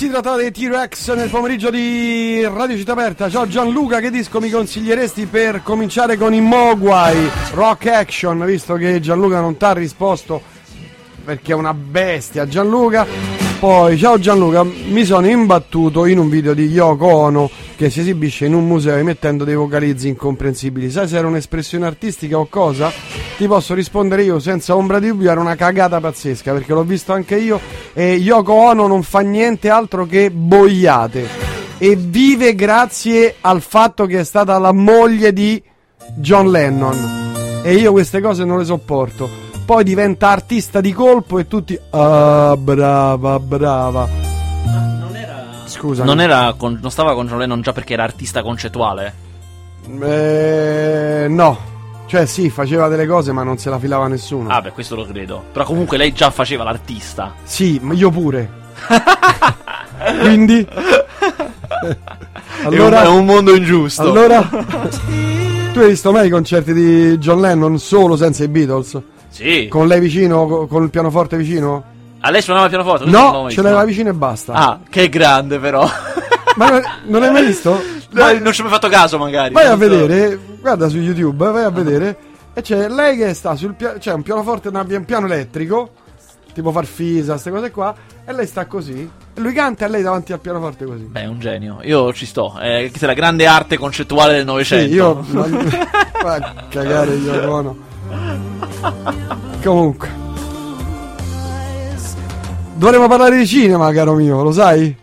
Si tratta dei T-Rex nel pomeriggio di Radio Città Aperta. Ciao Gianluca, che disco mi consiglieresti per cominciare con i Mogwai? Rock Action, visto che Gianluca non ti ha risposto perché è una bestia. Gianluca. Poi, ciao Gianluca, mi sono imbattuto in un video di Yoko Ono che si esibisce in un museo emettendo dei vocalizzi incomprensibili. Sai se era un'espressione artistica o cosa? Ti posso rispondere io senza ombra di dubbio, era una cagata pazzesca perché l'ho visto anche io e Yoko Ono non fa niente altro che boiate. E vive grazie al fatto che è stata la moglie di John Lennon. E io queste cose non le sopporto. Poi diventa artista di colpo e tutti ah brava brava. Non era. scusa. Non, era con- non stava con John Lennon già perché era artista concettuale? eh, no cioè sì faceva delle cose ma non se la filava nessuno Ah, beh, questo lo credo. Però comunque lei già faceva l'artista. sì ma io pure quindi allora è un mondo ingiusto. allora tu hai visto mai i concerti di John Lennon solo senza i Beatles Sì. con lei vicino co- con il pianoforte vicino A lei suonava il pianoforte? No ce l'aveva vicino e basta Ah, che grande però. ma non- non hai mai visto? Dai, non ci ho mai fatto caso magari. Vai a vedere, guarda su YouTube, vai a vedere. E c'è lei che sta sul piano, c'è un pianoforte, un piano elettrico, tipo Farfisa, queste cose qua. E lei sta così. E lui canta e lei davanti al pianoforte così. Beh, è un genio. Io ci sto. È la grande arte concettuale del Sì, Novecento. io. non- Vai a cagare io buono. Comunque. Dovremmo parlare di cinema, caro mio, lo sai?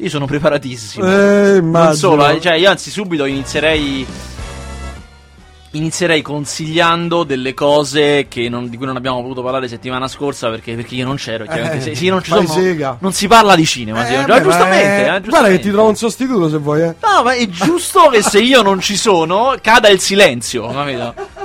Io sono preparatissimo. Eh, non solo, eh, cioè io anzi subito inizierei inizierei consigliando delle cose che non- di cui non abbiamo potuto parlare settimana scorsa perché, perché io non c'ero. Eh, se, se io non ci sono, sega. non si parla di cinema. sì, Eh, ma giustamente, eh, Guarda che giustamente. ti trovo un sostituto se vuoi, eh. No, ma è giusto che se io non ci sono cada il silenzio, capito?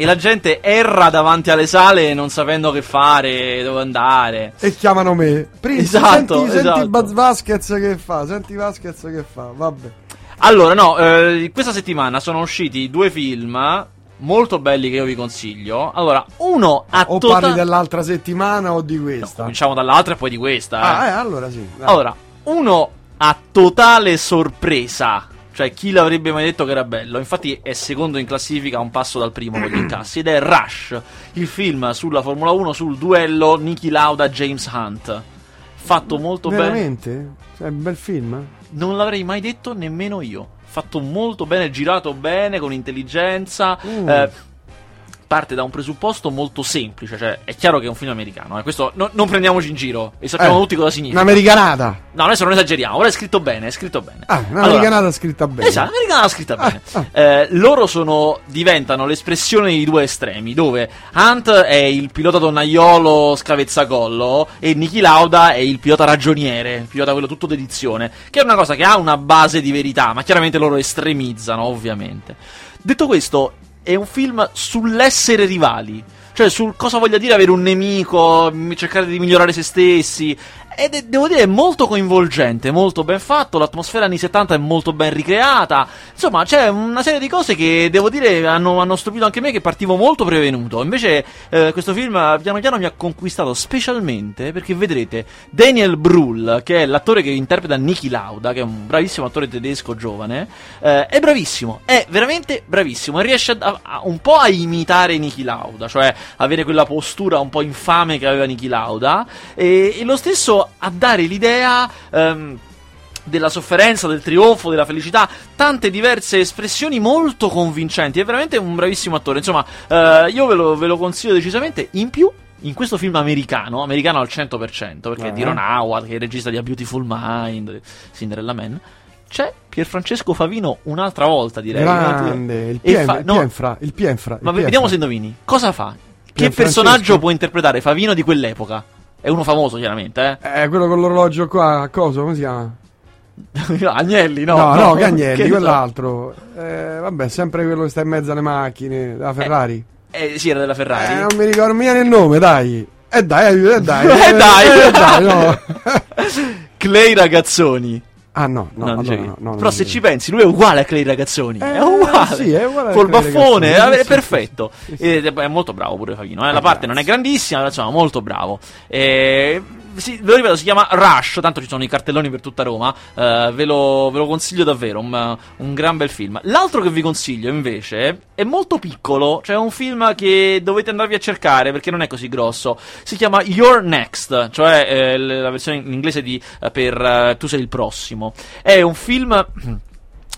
E la gente erra davanti alle sale non sapendo che fare, dove andare. E chiamano me. Prince, Esatto, senti, senti esatto. Buzz Vasquez che fa, senti Vasquez che fa, vabbè. Allora, no, eh, questa settimana sono usciti due film molto belli che io vi consiglio. Allora, uno a O tota- parli dell'altra settimana o di No, questa? cominciamo dall'altra e poi di questa. ah, eh. eh, allora sì. dai. Allora, uno a totale sorpresa. Cioè, chi l'avrebbe mai detto che era bello? Infatti, è secondo in classifica a un passo dal primo con gli incassi. Ed è Rush, il film sulla Formula 1 sul duello Niki Lauda-James Hunt. Fatto molto bene. Veramente? Cioè, un bel film? Non l'avrei mai detto nemmeno io. Fatto molto bene, girato bene, con intelligenza. Mm. eh, parte da un presupposto molto semplice. Cioè, è chiaro che è un film americano. eh, Questo no- non prendiamoci in giro. E sappiamo Eh, tutti cosa significa. Un'americanata. No, adesso non esageriamo. Ora è scritto bene, è scritto bene. Ah, un'americanata scritta bene. Esatto, americana scritta Ah, bene. ah. Eh, loro sono, diventano l'espressione di due estremi, dove Hunt è il pilota donnaiolo scavezzacollo e Niki Lauda è il pilota ragioniere, il pilota quello tutto dedizione, che è una cosa che ha una base di verità, ma chiaramente loro estremizzano, ovviamente. Detto questo, è un film sull'essere rivali. Cioè, sul cosa voglia dire avere un nemico, cercare di migliorare se stessi. Ed è, devo dire, molto coinvolgente, molto ben fatto. L'atmosfera anni 70 è molto ben ricreata. Insomma, c'è una serie di cose che devo dire hanno, hanno stupito anche me, che partivo molto prevenuto. Invece, eh, questo film piano piano mi ha conquistato specialmente perché vedrete Daniel Brühl, che è l'attore che interpreta Niki Lauda, che è un bravissimo attore tedesco giovane. eh, è bravissimo, è veramente bravissimo. E riesce a- a- un po' a imitare Niki Lauda, cioè avere quella postura un po' infame che aveva Niki Lauda. E, e lo stesso a dare l'idea. ehm, della sofferenza, del trionfo, della felicità, tante diverse espressioni molto convincenti. È veramente un bravissimo attore. Insomma, eh, io ve lo, ve lo consiglio decisamente. In più, in questo film americano, americano al 100%, perché è di Ah. Ron Howard, che è il regista di A Beautiful Mind, Cinderella Man, c'è Pierfrancesco Favino un'altra volta, direi. Grande, il Pien- fa- no, Pienfra, il Pienfra. il ma Pienfra. vediamo se indovini. Cosa fa? Che personaggio può interpretare Favino di quell'epoca? È uno famoso, chiaramente, eh? Eh, quello con l'orologio qua, cosa, come si chiama? Agnelli, no? No, no, Gagnelli, Che ne so. quell'altro. Eh, vabbè, sempre quello che sta in mezzo alle macchine, la Ferrari. Eh, sì, era della Ferrari. Eh, non mi ricordo mica il nome, dai. Eh dai, eh dai. Eh, dai. eh, dai, no. Clay Ragazzoni. Ah no, no, No, allora, no, no, Però se ci pensi, lui è uguale a Clay Ragazzoni. Eh, è uguale. sì, è uguale Col baffone, eh, è sì, perfetto. sì, sì, sì. È, è molto bravo pure Favino. eh. La Eh, parte non è grandissima, ma insomma, molto bravo. E sì, ve lo ripeto, si chiama Rush, tanto ci sono i cartelloni per tutta Roma, eh, ve, lo, ve, lo, consiglio davvero, un, un, gran bel film. L'altro che vi consiglio invece è molto piccolo, cioè è un film che dovete andarvi a cercare perché non è così grosso, si chiama You're Next, cioè eh, la versione in inglese di eh, per eh, Tu sei il prossimo. È un film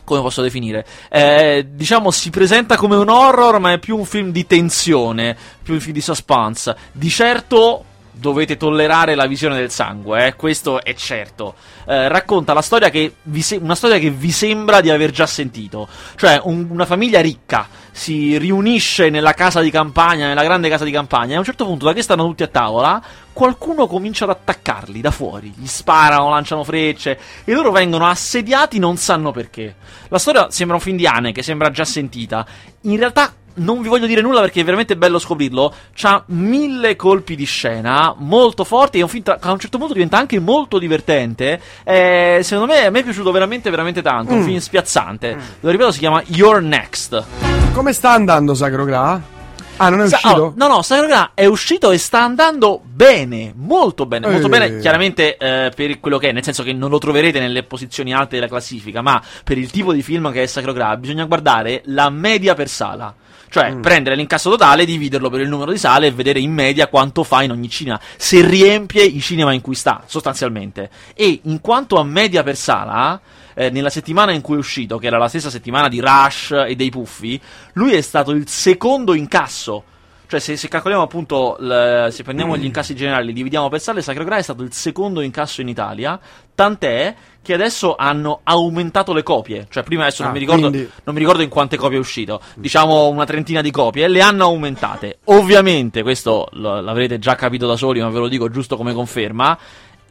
come posso definire? Eh, diciamo si presenta come un horror, ma è più un film di tensione, più un film di suspense. Di certo dovete tollerare la visione del sangue, eh? questo è certo. Eh, racconta la storia che se- una storia che vi sembra di aver già sentito. Cioè, un- una famiglia ricca si riunisce nella casa di campagna, nella grande casa di campagna, e a un certo punto, da che stanno tutti a tavola, qualcuno comincia ad attaccarli da fuori. Gli sparano, lanciano frecce, e loro vengono assediati non sanno perché. La storia sembra un film di Anne, che sembra già sentita. In realtà non vi voglio dire nulla perché è veramente bello scoprirlo. C'ha mille colpi di scena molto forti. È un film tra- a un certo punto diventa anche molto divertente. Eh, secondo me a me è piaciuto veramente, veramente tanto. Mm. Un film spiazzante. Mm. Lo ripeto, si chiama Your Next. Come sta andando Sacro Gra? Ah, non è Sa- uscito? Oh, no, no, Sacro Gra è uscito e sta andando bene, molto bene, molto bene, chiaramente eh, per quello che è, nel senso che non lo troverete nelle posizioni alte della classifica, ma per il tipo di film che è Sacro Gra bisogna guardare la media per sala. Cioè, mm. prendere l'incasso totale, dividerlo per il numero di sale e vedere in media quanto fa in ogni cinema. Se riempie i cinema in cui sta, sostanzialmente. E in quanto a media per sala, eh, nella settimana in cui è uscito, che era la stessa settimana di Rush e dei Puffi, lui è stato il secondo incasso cioè, se, se calcoliamo appunto, l, se prendiamo gli incassi generali, li dividiamo per sale, Sacro Graal è stato il secondo incasso in Italia. Tant'è che adesso hanno aumentato le copie. Cioè, prima adesso ah, non, mi ricordo, quindi... non, mi ricordo, in quante copie è uscito. Diciamo una trentina di copie. Le hanno aumentate. Ovviamente, questo l'avrete già capito da soli, ma ve lo dico giusto come conferma.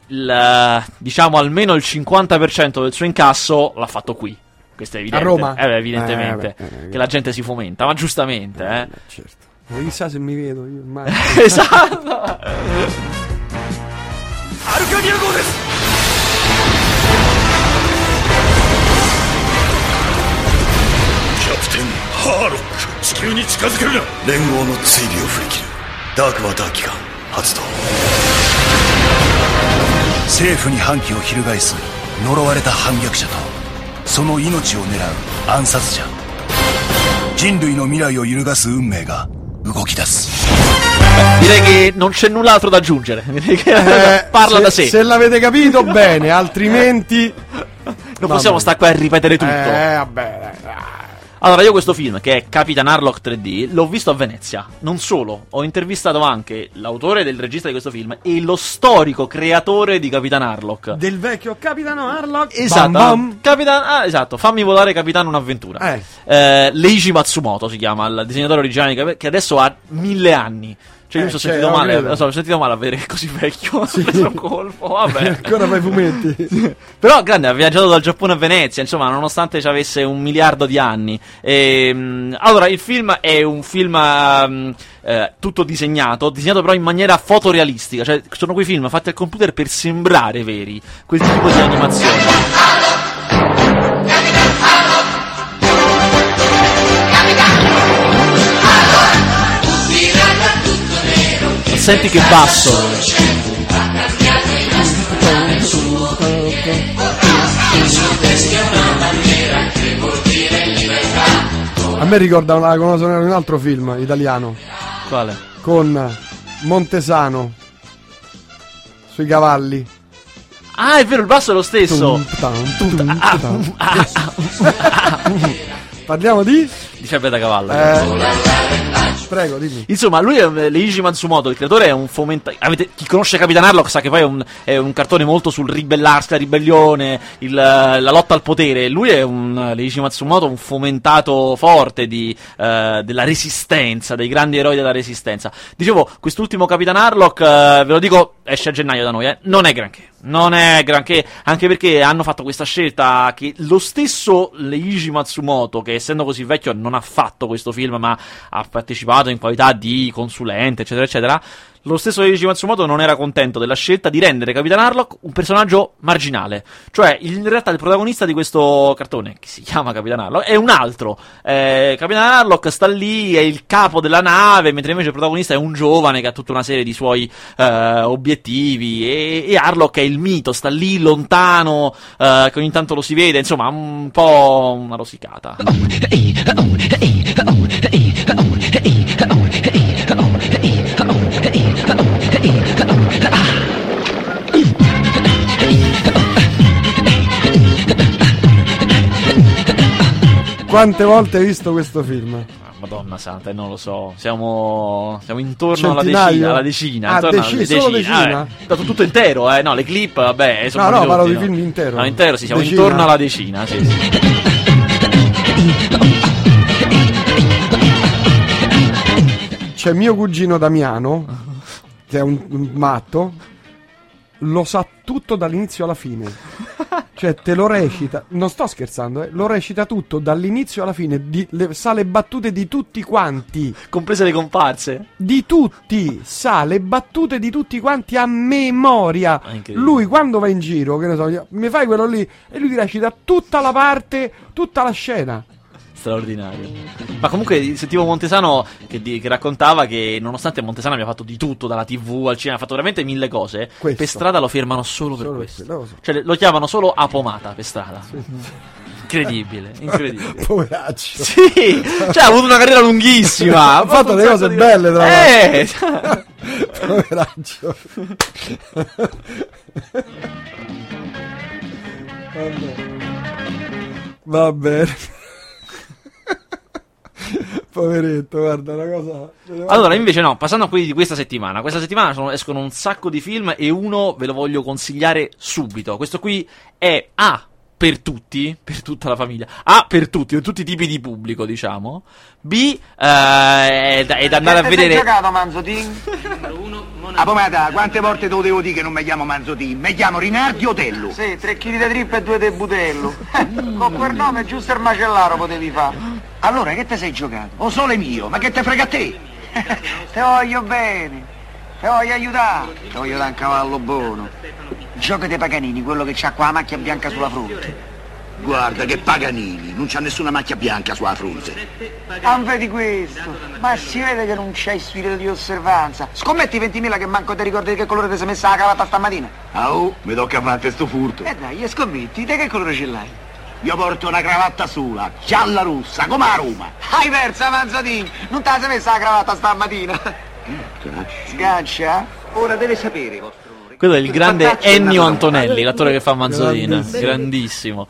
Il, diciamo almeno il 50% del suo incasso l'ha fatto qui. Questo è evidente. A Roma? Eh, evidentemente. Eh, beh, eh, che la gente si fomenta, ma giustamente, eh. Certo. Ma chissà se mi vedo io ormai. esatto. ハーロック地球に近づけるな連合の追尾を振り切るダークワター機関発動政府に反旗を翻す呪われた反逆者とその命を狙う暗殺者人類の未来を揺るがす運命が Direi che non c'è null'altro da aggiungere. Eh, Parla se, da sé. Se l'avete capito, bene, altrimenti. Non possiamo stare qua a ripetere tutto. Eh, vabbè. Allora, io questo film, che è Capitan Harlock 3D, l'ho visto a Venezia. Non solo, ho intervistato anche l'autore del regista di questo film e lo storico creatore di Capitan Harlock. Del vecchio Capitano Harlock? Esatto. Bam, bam. Capitan, ah, esatto, fammi volare Capitano un'avventura. Eh. Eh, Leiji Matsumoto si chiama, il disegnatore originale che adesso ha mille anni. Cioè, io mi sono cioè, sentito male. Lo so, mi sono sentito male a vedere così vecchio. Sì. preso un colpo. Vabbè. Ancora fai fumetti. Però, grande, ha viaggiato dal Giappone a Venezia. Insomma, nonostante ci avesse un miliardo di anni. E, ehm, allora, il film è un film. Um, eh, tutto disegnato, disegnato però in maniera fotorealistica, cioè sono quei film fatti al computer per sembrare veri, quel tipo di animazione. Senti che basso. A me ricorda una, un altro film italiano. Quale? Con Montesano. Sui cavalli. Ah, è vero, il basso è lo stesso. Parliamo di? Di Fiabe da cavallo. Eh. Prego, dimmi. Insomma, lui è Leiji Matsumoto, il creatore è un fomentatore. Chi conosce Capitan Harlock sa che poi è un, è un cartone molto sul ribellarsi, la ribellione, il, la lotta al potere. Lui è un Leiji Matsumoto, un fomentato forte di, uh, della resistenza, dei grandi eroi della resistenza. Dicevo, quest'ultimo Capitan Harlock, uh, ve lo dico, esce a gennaio da noi, eh, non è granché. Non è granché, anche perché hanno fatto questa scelta che lo stesso Leiji Matsumoto, che essendo così vecchio non ha fatto questo film, ma ha partecipato in qualità di consulente, eccetera, eccetera. Lo stesso Eiichi Matsumoto non era contento della scelta di rendere Capitan Harlock un personaggio marginale. Cioè, in realtà il protagonista di questo cartone, che si chiama Capitan Harlock, è un altro. Eh, Capitan Harlock sta lì, è il capo della nave, mentre invece il protagonista è un giovane che ha tutta una serie di suoi eh, obiettivi. E, e, Harlock è il mito, sta lì lontano, eh, che ogni tanto lo si vede, insomma, un po' una rosicata. Quante volte hai visto questo film? Ah, Madonna santa, non lo so. Siamo, siamo intorno alla decina. Alla decina ah, deci- alla solo decina? Eh, tutto, tutto intero, eh. No, le clip, vabbè. Sono no, no, parlo di film intero. No, intero, sì, siamo decina. intorno alla decina, sì, sì. C'è mio cugino Damiano, che è un, un matto, lo sa tutto dall'inizio alla fine. Cioè, te lo recita, non sto scherzando, eh, lo recita tutto dall'inizio alla fine, di, le, sa le battute di tutti quanti. Comprese le comparse? Di tutti, sa le battute di tutti quanti a memoria. Lui quando va in giro, che ne so, mi fai quello lì, e lui ti recita tutta la parte, tutta la scena straordinario. Ma comunque sentivo Montesano che, di, che, raccontava che nonostante Montesano abbia fatto di tutto, dalla tv al cinema, ha fatto veramente mille cose, questo. per strada lo fermano solo, solo per questo. Lo so. Cioè lo chiamano solo a pomata per strada. Sì. Incredibile, incredibile. Poveraccio. Sì, cioè ha avuto una carriera lunghissima. ha fatto delle cose di... belle, tra l'altro. Eh! Poveraccio. Va bene. Poveretto, guarda, una cosa. Allora, invece, no, passando a quelli di questa settimana. Questa settimana sono, escono un sacco di film e uno ve lo voglio consigliare subito. Questo qui è A per tutti, per tutta la famiglia. A per tutti, per tutti i tipi di pubblico, diciamo. B eh, è, da, è da andare a vedere. Hai giocato Manzotin? A pomata, quante volte te lo devo dire che non mi chiamo Manzotin? Mi chiamo Rinaldi Otello. Sì, tre chili di trippa e due di butello. Con quel nome giusto il macellaro potevi fare. Allora, che te sei giocato? O sole mio, ma che te frega a te? te voglio bene, te voglio aiutare, te voglio dare un cavallo buono. Gioca dei Paganini, quello che ha qua la macchia bianca sulla fronte. Guarda che Paganini, non c'ha nessuna macchia bianca sulla fronte. Ah, vedi questo? Ma si vede che non c'hai spirito di osservanza. Scommetti 20.000 che manco ti ricordi di che colore ti sei messa la cravatta stamattina? Ah, oh, mi tocca fare sto furto. Eh dai, scommetti, te che colore ce l'hai? Io porto una cravatta sola, gialla rossa, come a Roma. Hai persa, Manzatini! Non te la sei messa la cravatta stamattina? Sgancia? Ora deve sapere. Quello è il grande Ennio Antonelli, l'attore che fa Manzolina. Grandissimo. Grandissimo.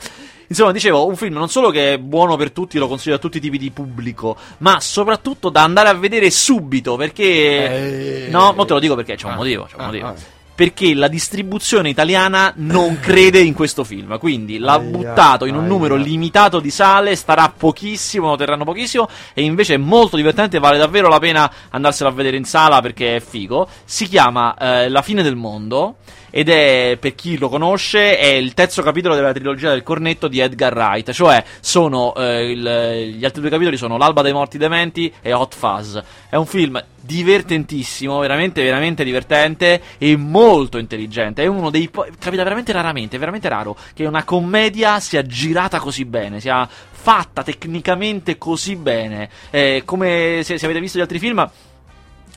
Insomma, dicevo, un film non solo che è buono per tutti, lo consiglio a tutti i tipi di pubblico, ma soprattutto da andare a vedere subito, perché... Eh... No, mo te lo dico perché c'è un ah, motivo, c'è un ah, motivo. Ah, perché la distribuzione italiana non crede in questo film. Quindi l'ha buttato in un numero limitato di sale, starà pochissimo, lo terranno pochissimo. E invece è molto divertente, vale davvero la pena andarselo a vedere in sala perché è figo. Si chiama eh, La fine del mondo ed è, per chi lo conosce, è il terzo capitolo della trilogia del cornetto di Edgar Wright, cioè sono, eh, il, gli altri due capitoli sono L'alba dei morti dementi e Hot Fuzz. È un film divertentissimo, veramente, veramente divertente e molto intelligente. È uno dei. Po- capita veramente raramente, è veramente raro che una commedia sia girata così bene, sia fatta tecnicamente così bene. Eh, come se, se avete visto gli altri film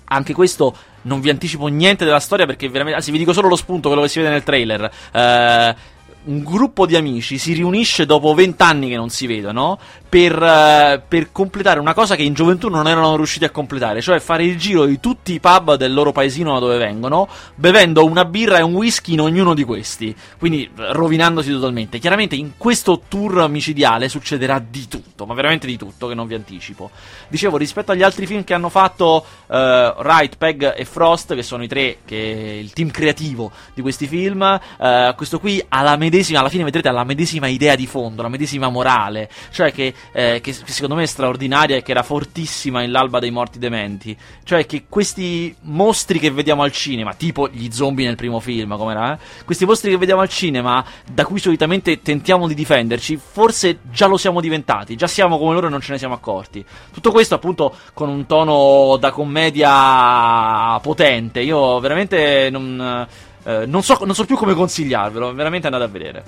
anche questo non vi anticipo niente della storia perché veramente. Anzi, vi dico solo lo spunto, quello che si vede nel trailer. Eh, un gruppo di amici si riunisce dopo vent'anni che non si vedono per, uh, per, completare una cosa che in gioventù non erano riusciti a completare, cioè fare il giro di tutti i pub del loro paesino da dove vengono, bevendo una birra e un whisky in ognuno di questi, quindi rovinandosi totalmente. Chiaramente in questo tour micidiale succederà di tutto, ma veramente di tutto, che non vi anticipo. Dicevo, rispetto agli altri film che hanno fatto uh, Wright, Peg e Frost, che sono i tre, che il team creativo di questi film, uh, questo qui ha la medesima medesima, alla fine vedrete la medesima idea di fondo, la medesima morale, cioè che, eh, che, secondo me è straordinaria e che era fortissima in l'alba dei morti dementi, cioè che questi mostri che vediamo al cinema, tipo gli zombie nel primo film, come era, eh? questi mostri che vediamo al cinema, da cui solitamente tentiamo di difenderci, forse già lo siamo diventati, già siamo come loro e non ce ne siamo accorti. Tutto questo appunto con un tono da commedia potente, io veramente non... Eh, non, so, non so più come consigliarvelo, veramente andate a vedere.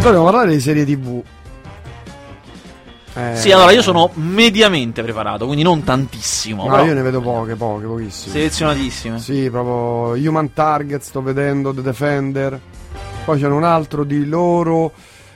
Dobbiamo parlare di serie TV. Eh, Sì, allora io sono mediamente preparato, quindi non tantissimo. No, però io ne vedo poche, poche, pochissime. selezionatissime. Sì, proprio Human Target sto vedendo, The Defender. Poi c'è un altro di loro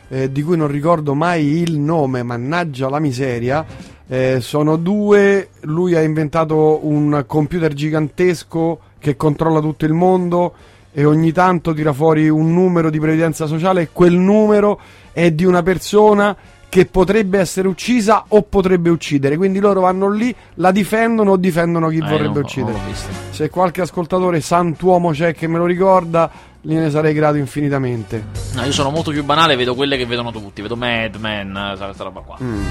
eh, di cui non ricordo mai il nome, mannaggia la miseria. Eh, sono due, lui ha inventato un computer gigantesco che controlla tutto il mondo e ogni tanto tira fuori un numero di previdenza sociale e quel numero è di una persona che potrebbe essere uccisa o potrebbe uccidere. Quindi loro vanno lì, la difendono o difendono chi Eh, vorrebbe non- non uccidere. visto. Se qualche ascoltatore santuomo c'è che me lo ricorda, gliene sarei grato infinitamente. No, io sono molto più banale, vedo quelle che vedono tutti. Vedo Mad Men, eh, questa roba qua. Mm.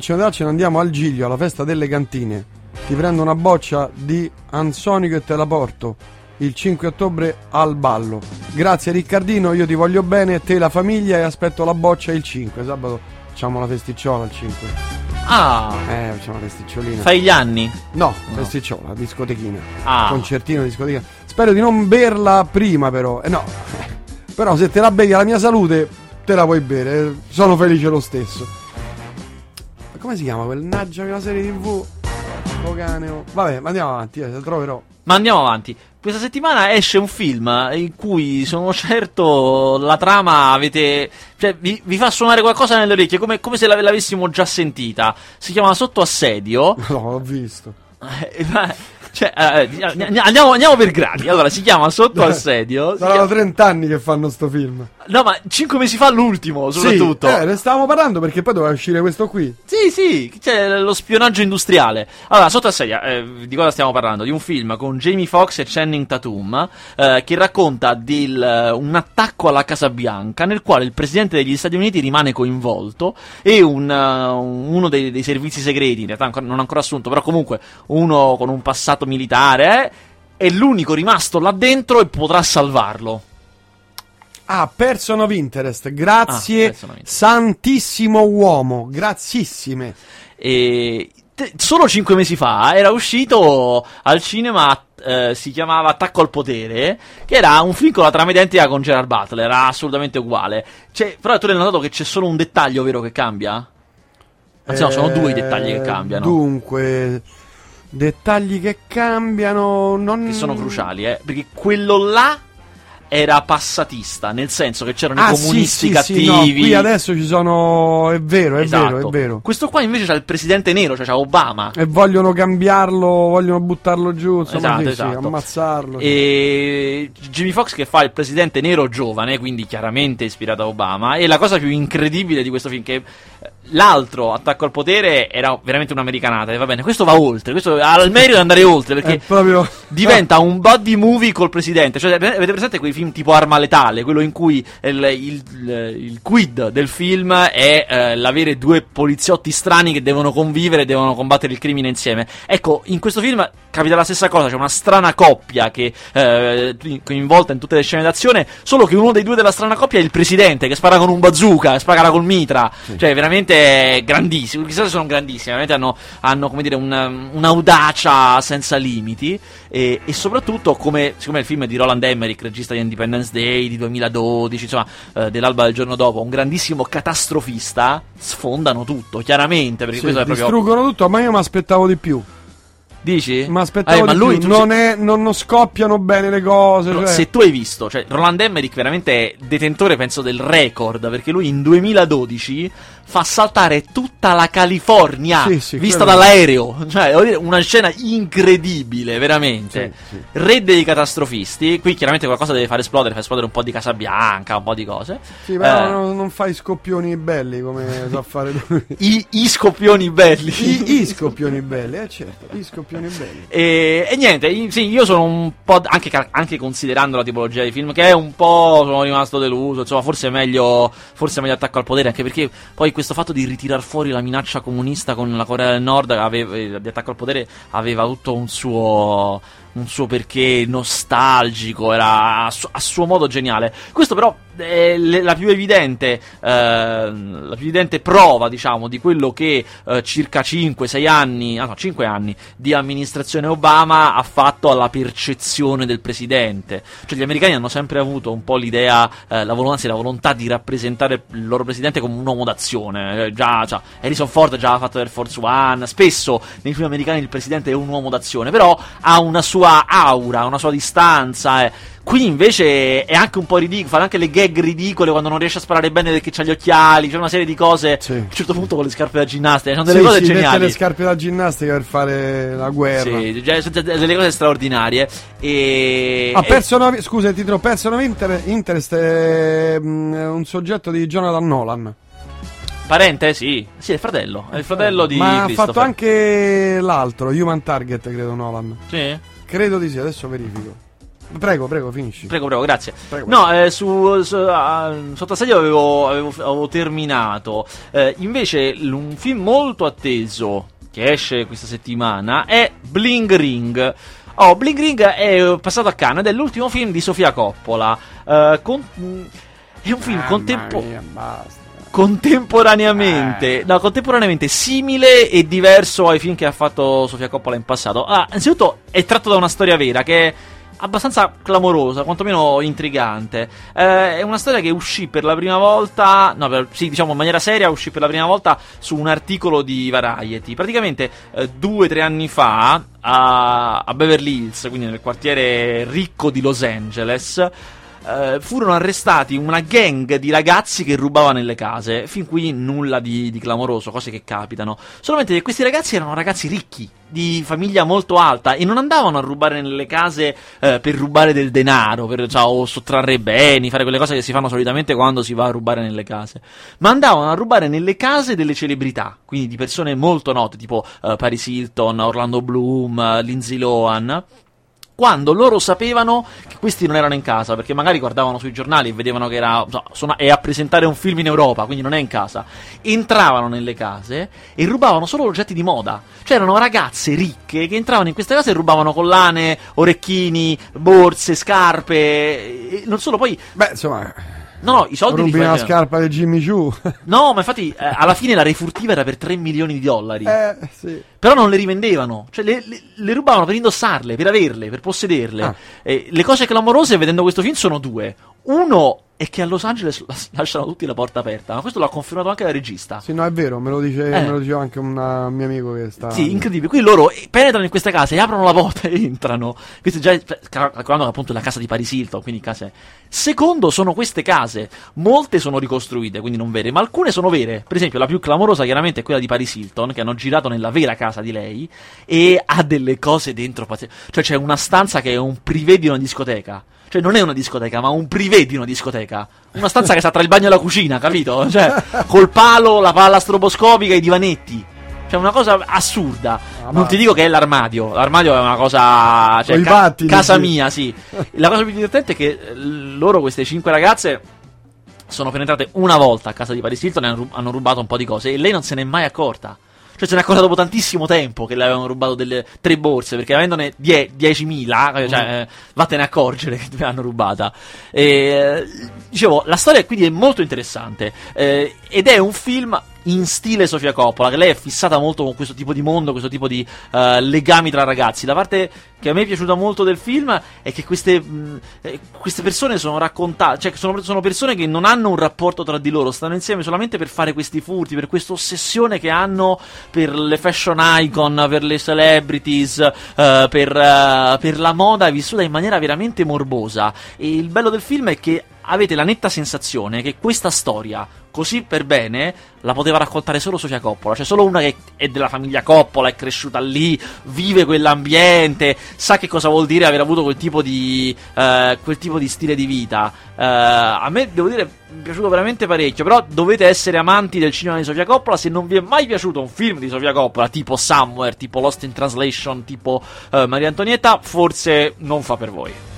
Ce ne andiamo al Giglio, alla festa delle cantine. Ti prendo una boccia di Ansonico e te la porto il 5 ottobre al ballo. Grazie Riccardino, io ti voglio bene, te e la famiglia e aspetto la boccia il 5. Sabato facciamo la festicciola il 5. Ah, Eh, facciamo la festicciolina. fai gli anni? No, festicciola, discotechina. Ah. Concertino, discoteca. Spero di non berla prima, però. Eh no. però se te la bevi alla mia salute, te la puoi bere. Sono felice lo stesso. Ma Come si chiama quel naggia quella serie TV? Focaneo. Vabbè, ma andiamo avanti, eh, se troverò. Ma andiamo avanti. Questa settimana esce un film in cui sono certo la trama avete. cioè, vi, vi fa suonare qualcosa nelle orecchie, come, come se l'ave- l'avessimo già sentita. Si chiama Sotto assedio. No, l'ho visto. Eh, ma- cioè, eh, eh, andiamo, andiamo per gradi. Allora, si chiama Sotto assedio. si Saranno chiama- 30 anni che fanno sto film. No, ma 5 mesi fa l'ultimo, soprattutto. Sì, eh, ne stavamo parlando perché poi doveva uscire questo qui. Sì, sì, c'è lo spionaggio industriale. Allora, sotto a sedia, eh, di cosa stiamo parlando? Di un film con Jamie Foxx e Channing Tatum eh, che racconta del, eh, un attacco alla Casa Bianca nel quale il presidente degli Stati Uniti rimane coinvolto e un, eh, uno dei, dei servizi segreti, in realtà non ancora assunto, però comunque uno con un passato militare, eh, è l'unico rimasto là dentro e potrà salvarlo. Ah, Person of Interest. Grazie, Ah, Person of Interest. santissimo uomo. Grazissime. E solo cinque mesi fa era uscito al cinema. eh, si chiamava Attacco al potere, che era un film con la trama identica con Gerard Butler, era assolutamente uguale. Cioè, però tu hai notato che c'è solo un dettaglio vero che cambia? Anzi, no, sono due i dettagli che Eh, cambiano. Dunque, dettagli che cambiano. Non... Che sono cruciali, eh. Perché quello là era passatista, nel senso che c'erano Ah, i sì, comunisti sì, cattivi. sì, no, qui adesso ci sono. È vero, è Esatto. vero, è vero. Questo qua invece c'ha il presidente nero, cioè c'ha Obama. E vogliono cambiarlo, vogliono buttarlo giù, insomma, Esatto, sì, sì, esatto. ammazzarlo. E Jimmy Fox che fa il presidente nero giovane, quindi chiaramente ispirato a Obama. E la cosa più incredibile di questo film, che l'altro attacco al potere era veramente un'americanata. E va bene, questo va oltre, questo ha il merito di andare oltre perché proprio. diventa un buddy movie col presidente. Cioè, avete presente quei film tipo Arma Letale? Quello in cui il, il- il quid del film è eh, l'avere due poliziotti strani che devono convivere e devono combattere il crimine insieme. Ecco, in questo film capita la stessa cosa. C'è una strana coppia che eh, coinvolta in tutte le scene d'azione. Solo che uno dei due della strana coppia è il presidente che spara con un bazooka, spara col mitra. Cioè, veramente grandissimo. Chissà se sono grandissimi. Veramente hanno, hanno come dire, un- un'audacia senza limiti. E, e soprattutto, come siccome il film è di Roland Emmerich, regista di Independence Day di 2012, insomma, eh, dell'alba del giorno dopo, un grandissimo catastrofista, sfondano tutto, chiaramente. Perché Sì, questo è proprio. distruggono tutto, ma io mi aspettavo di più. Dici? Mi aspettavo Eh, ma di lui, Non, è, non, non scoppiano bene le cose. Cioè- Se tu hai visto, cioè Roland Emmerich veramente è detentore, penso, del record, perché lui in 2012 fa saltare tutta la California Sì, sì, vista quello- dall'aereo. Cioè, una scena incredibile, veramente. Sì. Re dei catastrofisti. Qui chiaramente qualcosa deve far esplodere, fa esplodere un po' di Casa Bianca, un po' di cose. Sì, però Eh, non, non fai scoppioni belli come sa fare lui. i, i scoppioni belli. I, i scoppioni belli, eh certo, i scoppioni belli. E, e niente, sì, io sono un po'. Anche, anche considerando la tipologia di film, che è un po'. Sono rimasto deluso. Insomma, forse è meglio. Forse è meglio attacco al potere. Anche perché poi questo fatto di ritirar fuori la minaccia comunista con la Corea del Nord aveva, eh, di attacco al potere aveva tutto un suo. Un suo perché nostalgico, era a, su- a suo modo geniale. Questo però è la più evidente, eh, la più evidente prova, diciamo, di quello che eh, circa 5-6 anni, ah no, 5 anni di amministrazione Obama ha fatto alla percezione del presidente. Cioè gli americani hanno sempre avuto un po' l'idea, eh, la, volontà, anzi, la volontà di rappresentare il loro presidente come un uomo d'azione. Eh, già, già, Harrison Ford già aveva fatto Air Force One, spesso nei film americani il presidente è un uomo d'azione, però ha una sua aura, una sua distanza. eh. Qui invece è anche un po' ridicolo, fa anche le gag ridicole quando non riesce a sparare bene perché c'ha gli occhiali, c'è una serie di cose. Sì. A un certo punto con le scarpe da ginnastica, sono delle Sì, cose mette geniali. le scarpe da ginnastica per fare la guerra. Sì, sono delle cose straordinarie. E. E- Person of, scusa, il titolo of Inter- Interest è mm, un soggetto di Jonathan Nolan. Parente? Sì. Sì, è il fratello. È il fratello di. Ma ha fatto anche l'altro, Human Target, credo Nolan. Sì. Credo di sì, adesso verifico. Prego, prego, finisci. Prego, prego, grazie. Prego. No, eh, su, su ah, sotto assedio avevo, avevo, avevo terminato. Eh, invece, un film molto atteso che esce questa settimana è Bling Ring. Oh, Bling Ring è passato a Cannes ed è l'ultimo film di Sofia Coppola. Eh, con- è un film contemporaneo. contemporaneamente, Eh. no, contemporaneamente simile e diverso ai film che ha fatto Sofia Coppola in passato. Ah, innanzitutto è tratto da una storia vera che è abbastanza clamorosa, quantomeno intrigante. Eh, è una storia che uscì per la prima volta, no, per- sì, diciamo in maniera seria, uscì per la prima volta su un articolo di Variety. Praticamente eh, due o tre anni fa a, a Beverly Hills, quindi nel quartiere ricco di Los Angeles. Eh, furono arrestati una gang di ragazzi che rubava nelle case. Fin qui nulla di, di clamoroso, cose che capitano. Solamente che questi ragazzi erano ragazzi ricchi, di famiglia molto alta, e non andavano a rubare nelle case eh, per rubare del denaro, per, cioè, o sottrarre beni, fare quelle cose che si fanno solitamente quando si va a rubare nelle case. Ma andavano a rubare nelle case delle celebrità, quindi di persone molto note, tipo eh, Paris Hilton, Orlando Bloom, Lindsay Lohan quando loro sapevano che questi non erano in casa, perché magari guardavano sui giornali e vedevano che era so, è a presentare un film in Europa, quindi non è in casa, entravano nelle case e rubavano solo oggetti di moda. Cioè erano ragazze ricche che entravano in queste case e rubavano collane, orecchini, borse, scarpe, non solo poi... Beh, insomma, No, no, i soldi li rubi una fai- scarpa di Jimmy Choo. No, ma infatti eh, alla fine la refurtiva era per 3 milioni di dollari. eh, sì. Però non le rivendevano, cioè le, le- le rubavano per indossarle, per averle, per possederle. Ah. E le cose clamorose vedendo questo film sono due. Uno è che a Los Angeles las- lasciano tutti la porta aperta, ma questo l'ha confermato anche la regista. Sì, no, è vero, me lo, dice, Eh. me lo diceva anche un uh, mio amico che sta... Sì, incredibile. Qui loro eh, penetrano in queste case, aprono la porta e entrano. Questo già cioè, calcolando che appunto è la casa di Paris Hilton, quindi case. Secondo sono queste case. Molte sono ricostruite, quindi non vere, ma alcune sono vere. Per esempio, la più clamorosa chiaramente è quella di Paris Hilton, che hanno girato nella vera casa di lei e ha delle cose dentro Cioè c'è una stanza che è un privé di una discoteca. Cioè non è una discoteca, ma un privé di una discoteca. Una stanza che sta tra il bagno e la cucina, capito? Cioè, col palo, la palla stroboscopica e i divanetti. Cioè, una cosa assurda. Ah, non ma- ti dico che è l'armadio. L'armadio è una cosa. Cioè, ca- pattini, casa sì. mia, sì. La cosa più divertente è che eh, loro, queste cinque ragazze. Sono penetrate una volta a casa di Paris Hilton e hanno rubato un po' di cose. E lei non se n'è mai accorta. Cioè, se ne è accorta dopo tantissimo tempo che le avevano rubato delle tre borse. Perché avendone die- 10.000, eh, cioè, eh, vattene a accorgere che te l'hanno rubata. E, dicevo, la storia quindi è molto interessante. eh, ed è un film in stile Sofia Coppola, che lei è fissata molto con questo tipo di mondo, questo tipo di eh, legami tra ragazzi. La parte che a me è piaciuta molto del film è che queste, mh, eh, queste persone sono raccontate, cioè sono, sono persone che non hanno un rapporto tra di loro, stanno insieme solamente per fare questi furti, per questa ossessione che hanno per le fashion icon, per le celebrities, eh, per, eh, per la moda vissuta in maniera veramente morbosa. E il bello del film è che avete la netta sensazione che questa storia, così per bene, la poteva raccontare solo Sofia Coppola. Cioè, solo una che è della famiglia Coppola, è cresciuta lì, vive quell'ambiente, sa che cosa vuol dire aver avuto quel tipo di, eh, quel tipo di stile di vita. Eh, a me, devo dire, mi è piaciuto veramente parecchio. Però dovete essere amanti del cinema di Sofia Coppola. Se non vi è mai piaciuto un film di Sofia Coppola, tipo Somewhere, tipo Lost in Translation, tipo eh, Maria Antonietta, forse non fa per voi.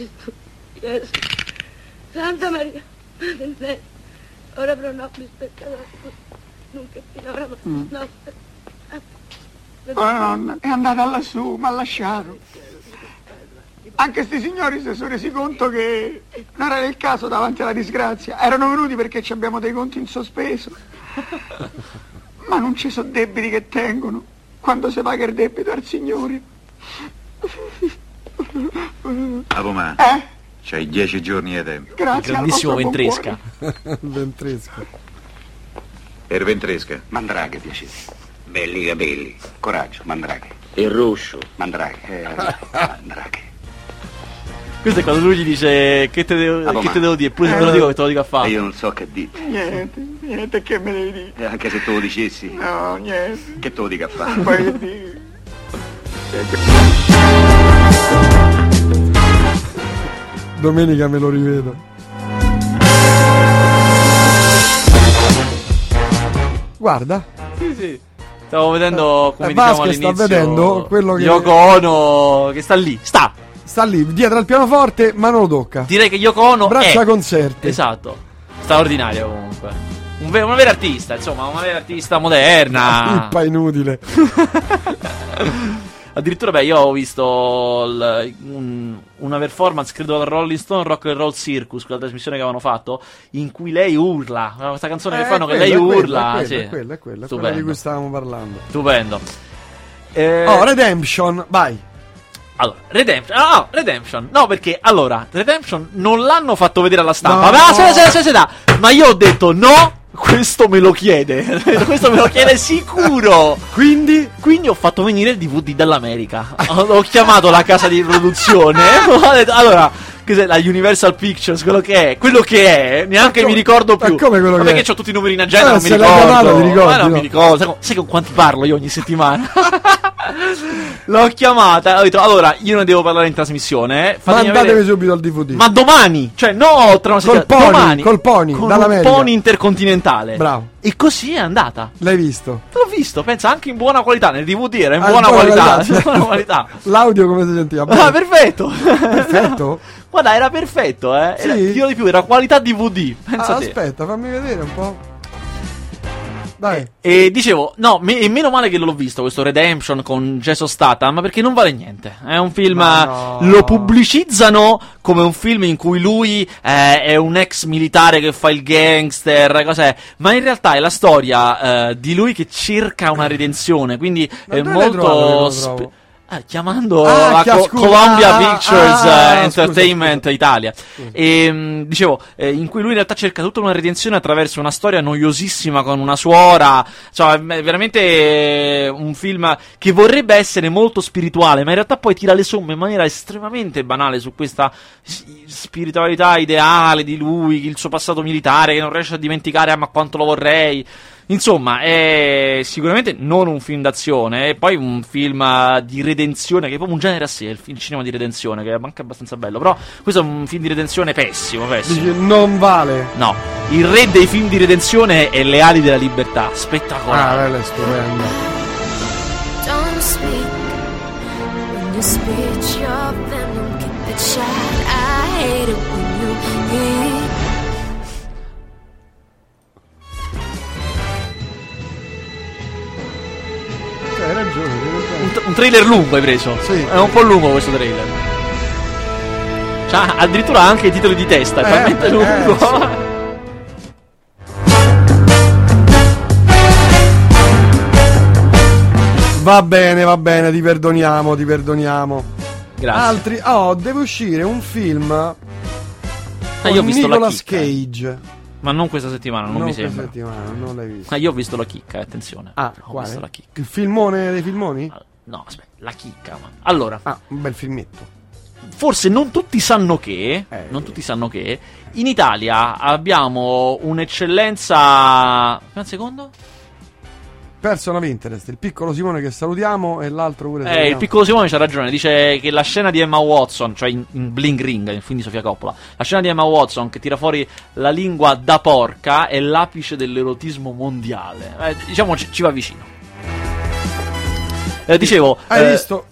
Cristo, Gesù, Santa Maria, Madre Dei, ora pro nobis peccatori, nunca finora nostra. Oh nonna, è andata lassù, mi ha lasciato. Anche sti signori si sono resi conto che non era il caso davanti alla disgrazia. Erano venuti perché ci abbiamo dei conti in sospeso. Ma non ci sono debiti che tengono quando si paga il debito al Signore. Avomà, Eh? c'hai dieci giorni di tempo. Grazie. al Grandissimo ventresca. cuore. Ventresco. Per ventresca. Mandraghe, piacere. Belli capelli. Coraggio, mandraghe. Il ruscio. Mandraghe. Eh, mandraghe. Questo è quando lui gli dice che te devo, Ah, che te devo dire, eppure se te lo dico che te lo dico a E fare. io non so che dite. Niente, niente, che me devi dire? E anche se te lo dicessi, No, niente. che te lo dica a fare? Poi che dire? Domenica me lo rivedo. Guarda, Sì, sì. Stavo vedendo come Eh, diciamo Vasquez sta all'inizio vedendo quello che- Yoko Ono che sta lì, sta. sta lì dietro al pianoforte, ma non lo tocca. Direi che Yoko Ono Braccia è conserte. Esatto. Straordinario comunque. Un ve- una vera artista, insomma, una vera artista moderna. Pippa inutile. Addirittura, beh, io ho visto il- un- una performance, credo, al Rolling Stone Rock and Roll Circus, quella trasmissione che avevano fatto, in cui lei urla. Questa canzone che Eh, fanno, che quella, lei è quella, urla. È quella, sì. quella, quella, quella di cui stavamo parlando. Stupendo. Eh, Oh, Redemption, vai. allora, Redemption. Ah, no, Redemption. No, perché allora, Redemption non l'hanno fatto vedere alla stampa. No. Ma, aspetta, aspetta, aspetta. Ma io ho detto no. Questo me lo chiede. questo me lo chiede sicuro. Quindi, Quindi ho fatto venire il DVD dall'America. Ho, chiamato la casa di produzione. detto, allora, la Universal Pictures? Quello che è, quello che è, neanche come- mi ricordo ma più. come quello Ma che perché è? ho tutti i numeri in agenda, Eh, non mi ricordo. chiamato, ricordi, Ma non no? mi ricordo. Sai, con- sai con quanti parlo io ogni settimana? L'ho chiamata, ho detto, allora, io ne devo parlare in trasmissione. eh, mandatemi avere- subito il DVD. Ma domani, cioè no tra una Col settimana, pony, domani, col pony, con dall'America. un pony intercontinentale. Bravo. E così è andata. L'hai visto? L'ho visto, pensa anche in buona qualità. Nel DVD era in Ah, buona, qualità. sì. in buona qualità. L'audio come si sentiva? Ah, perfetto. Perfetto? Guarda, era perfetto, eh. Era, Sì? dirò di più, era qualità DVD. Pensa Ah, aspetta, fammi vedere un po'. Dai. E dicevo, no, me- e meno male che l'ho visto questo Redemption con Jason Statham perché non vale niente. È un film, Ma no. lo pubblicizzano come un film in cui lui eh, è un ex militare che fa il gangster, cos'è? Ma in realtà è la storia eh, di lui che cerca una redenzione, quindi Ma è l'hai trovato che Ah, chiamando Ah, la Co- Columbia ah, Pictures ah, eh, scusa, Entertainment scusa. Italia. E mh, dicevo, eh, in cui lui in realtà cerca tutta una redenzione attraverso una storia noiosissima con una suora. Cioè, è veramente eh, un film che vorrebbe essere molto spirituale, ma in realtà poi tira le somme in maniera estremamente banale su questa spiritualità ideale di lui, il suo passato militare che non riesce a dimenticare, ah, ma quanto lo vorrei. Insomma, è sicuramente non un film d'azione, è poi un film eh, di redenzione, che è proprio un genere a sé, il, film- il cinema di redenzione, che è anche abbastanza bello. Però questo è un film di redenzione pessimo, pessimo. Non vale. No, il re dei film di redenzione è Le ali della libertà, Ah, spettacolare. quella è stupenda. Don't speak when you speak hai ragione. Un, un trailer lungo hai preso. Sì. È un po' lungo questo trailer. Cioè, addirittura ha anche i titoli di testa, è Eh, talmente eh, lungo. sì. Va bene, va bene, ti perdoniamo, ti perdoniamo. Grazie. Altri. Oh, deve uscire un film. Ah, con io ho visto la Nicolas chicca. Cage. Ma non questa settimana, non, mi questa sembra. settimana, non l'hai visto. Ah, io ho visto la chicca, eh, attenzione. Ah, ho quale? visto la chicca. Il filmone dei filmoni? No, aspetta, la chicca. ma- Allora, Ah, un bel filmetto. forse non tutti sanno che. Eh. Non tutti sanno che. In Italia abbiamo un'eccellenza. Un secondo? Person of Interest, il piccolo Simone che salutiamo e l'altro pure Eh, salutiamo. il piccolo Simone c'ha ragione. Dice che la scena di Emma Watson, cioè in, in Bling Ring, il film di Sofia Coppola, la scena di Emma Watson che tira fuori la lingua da porca è l'apice dell'erotismo mondiale. Eh, diciamo ci, ci va vicino. Eh, dicevo. Hai eh, visto?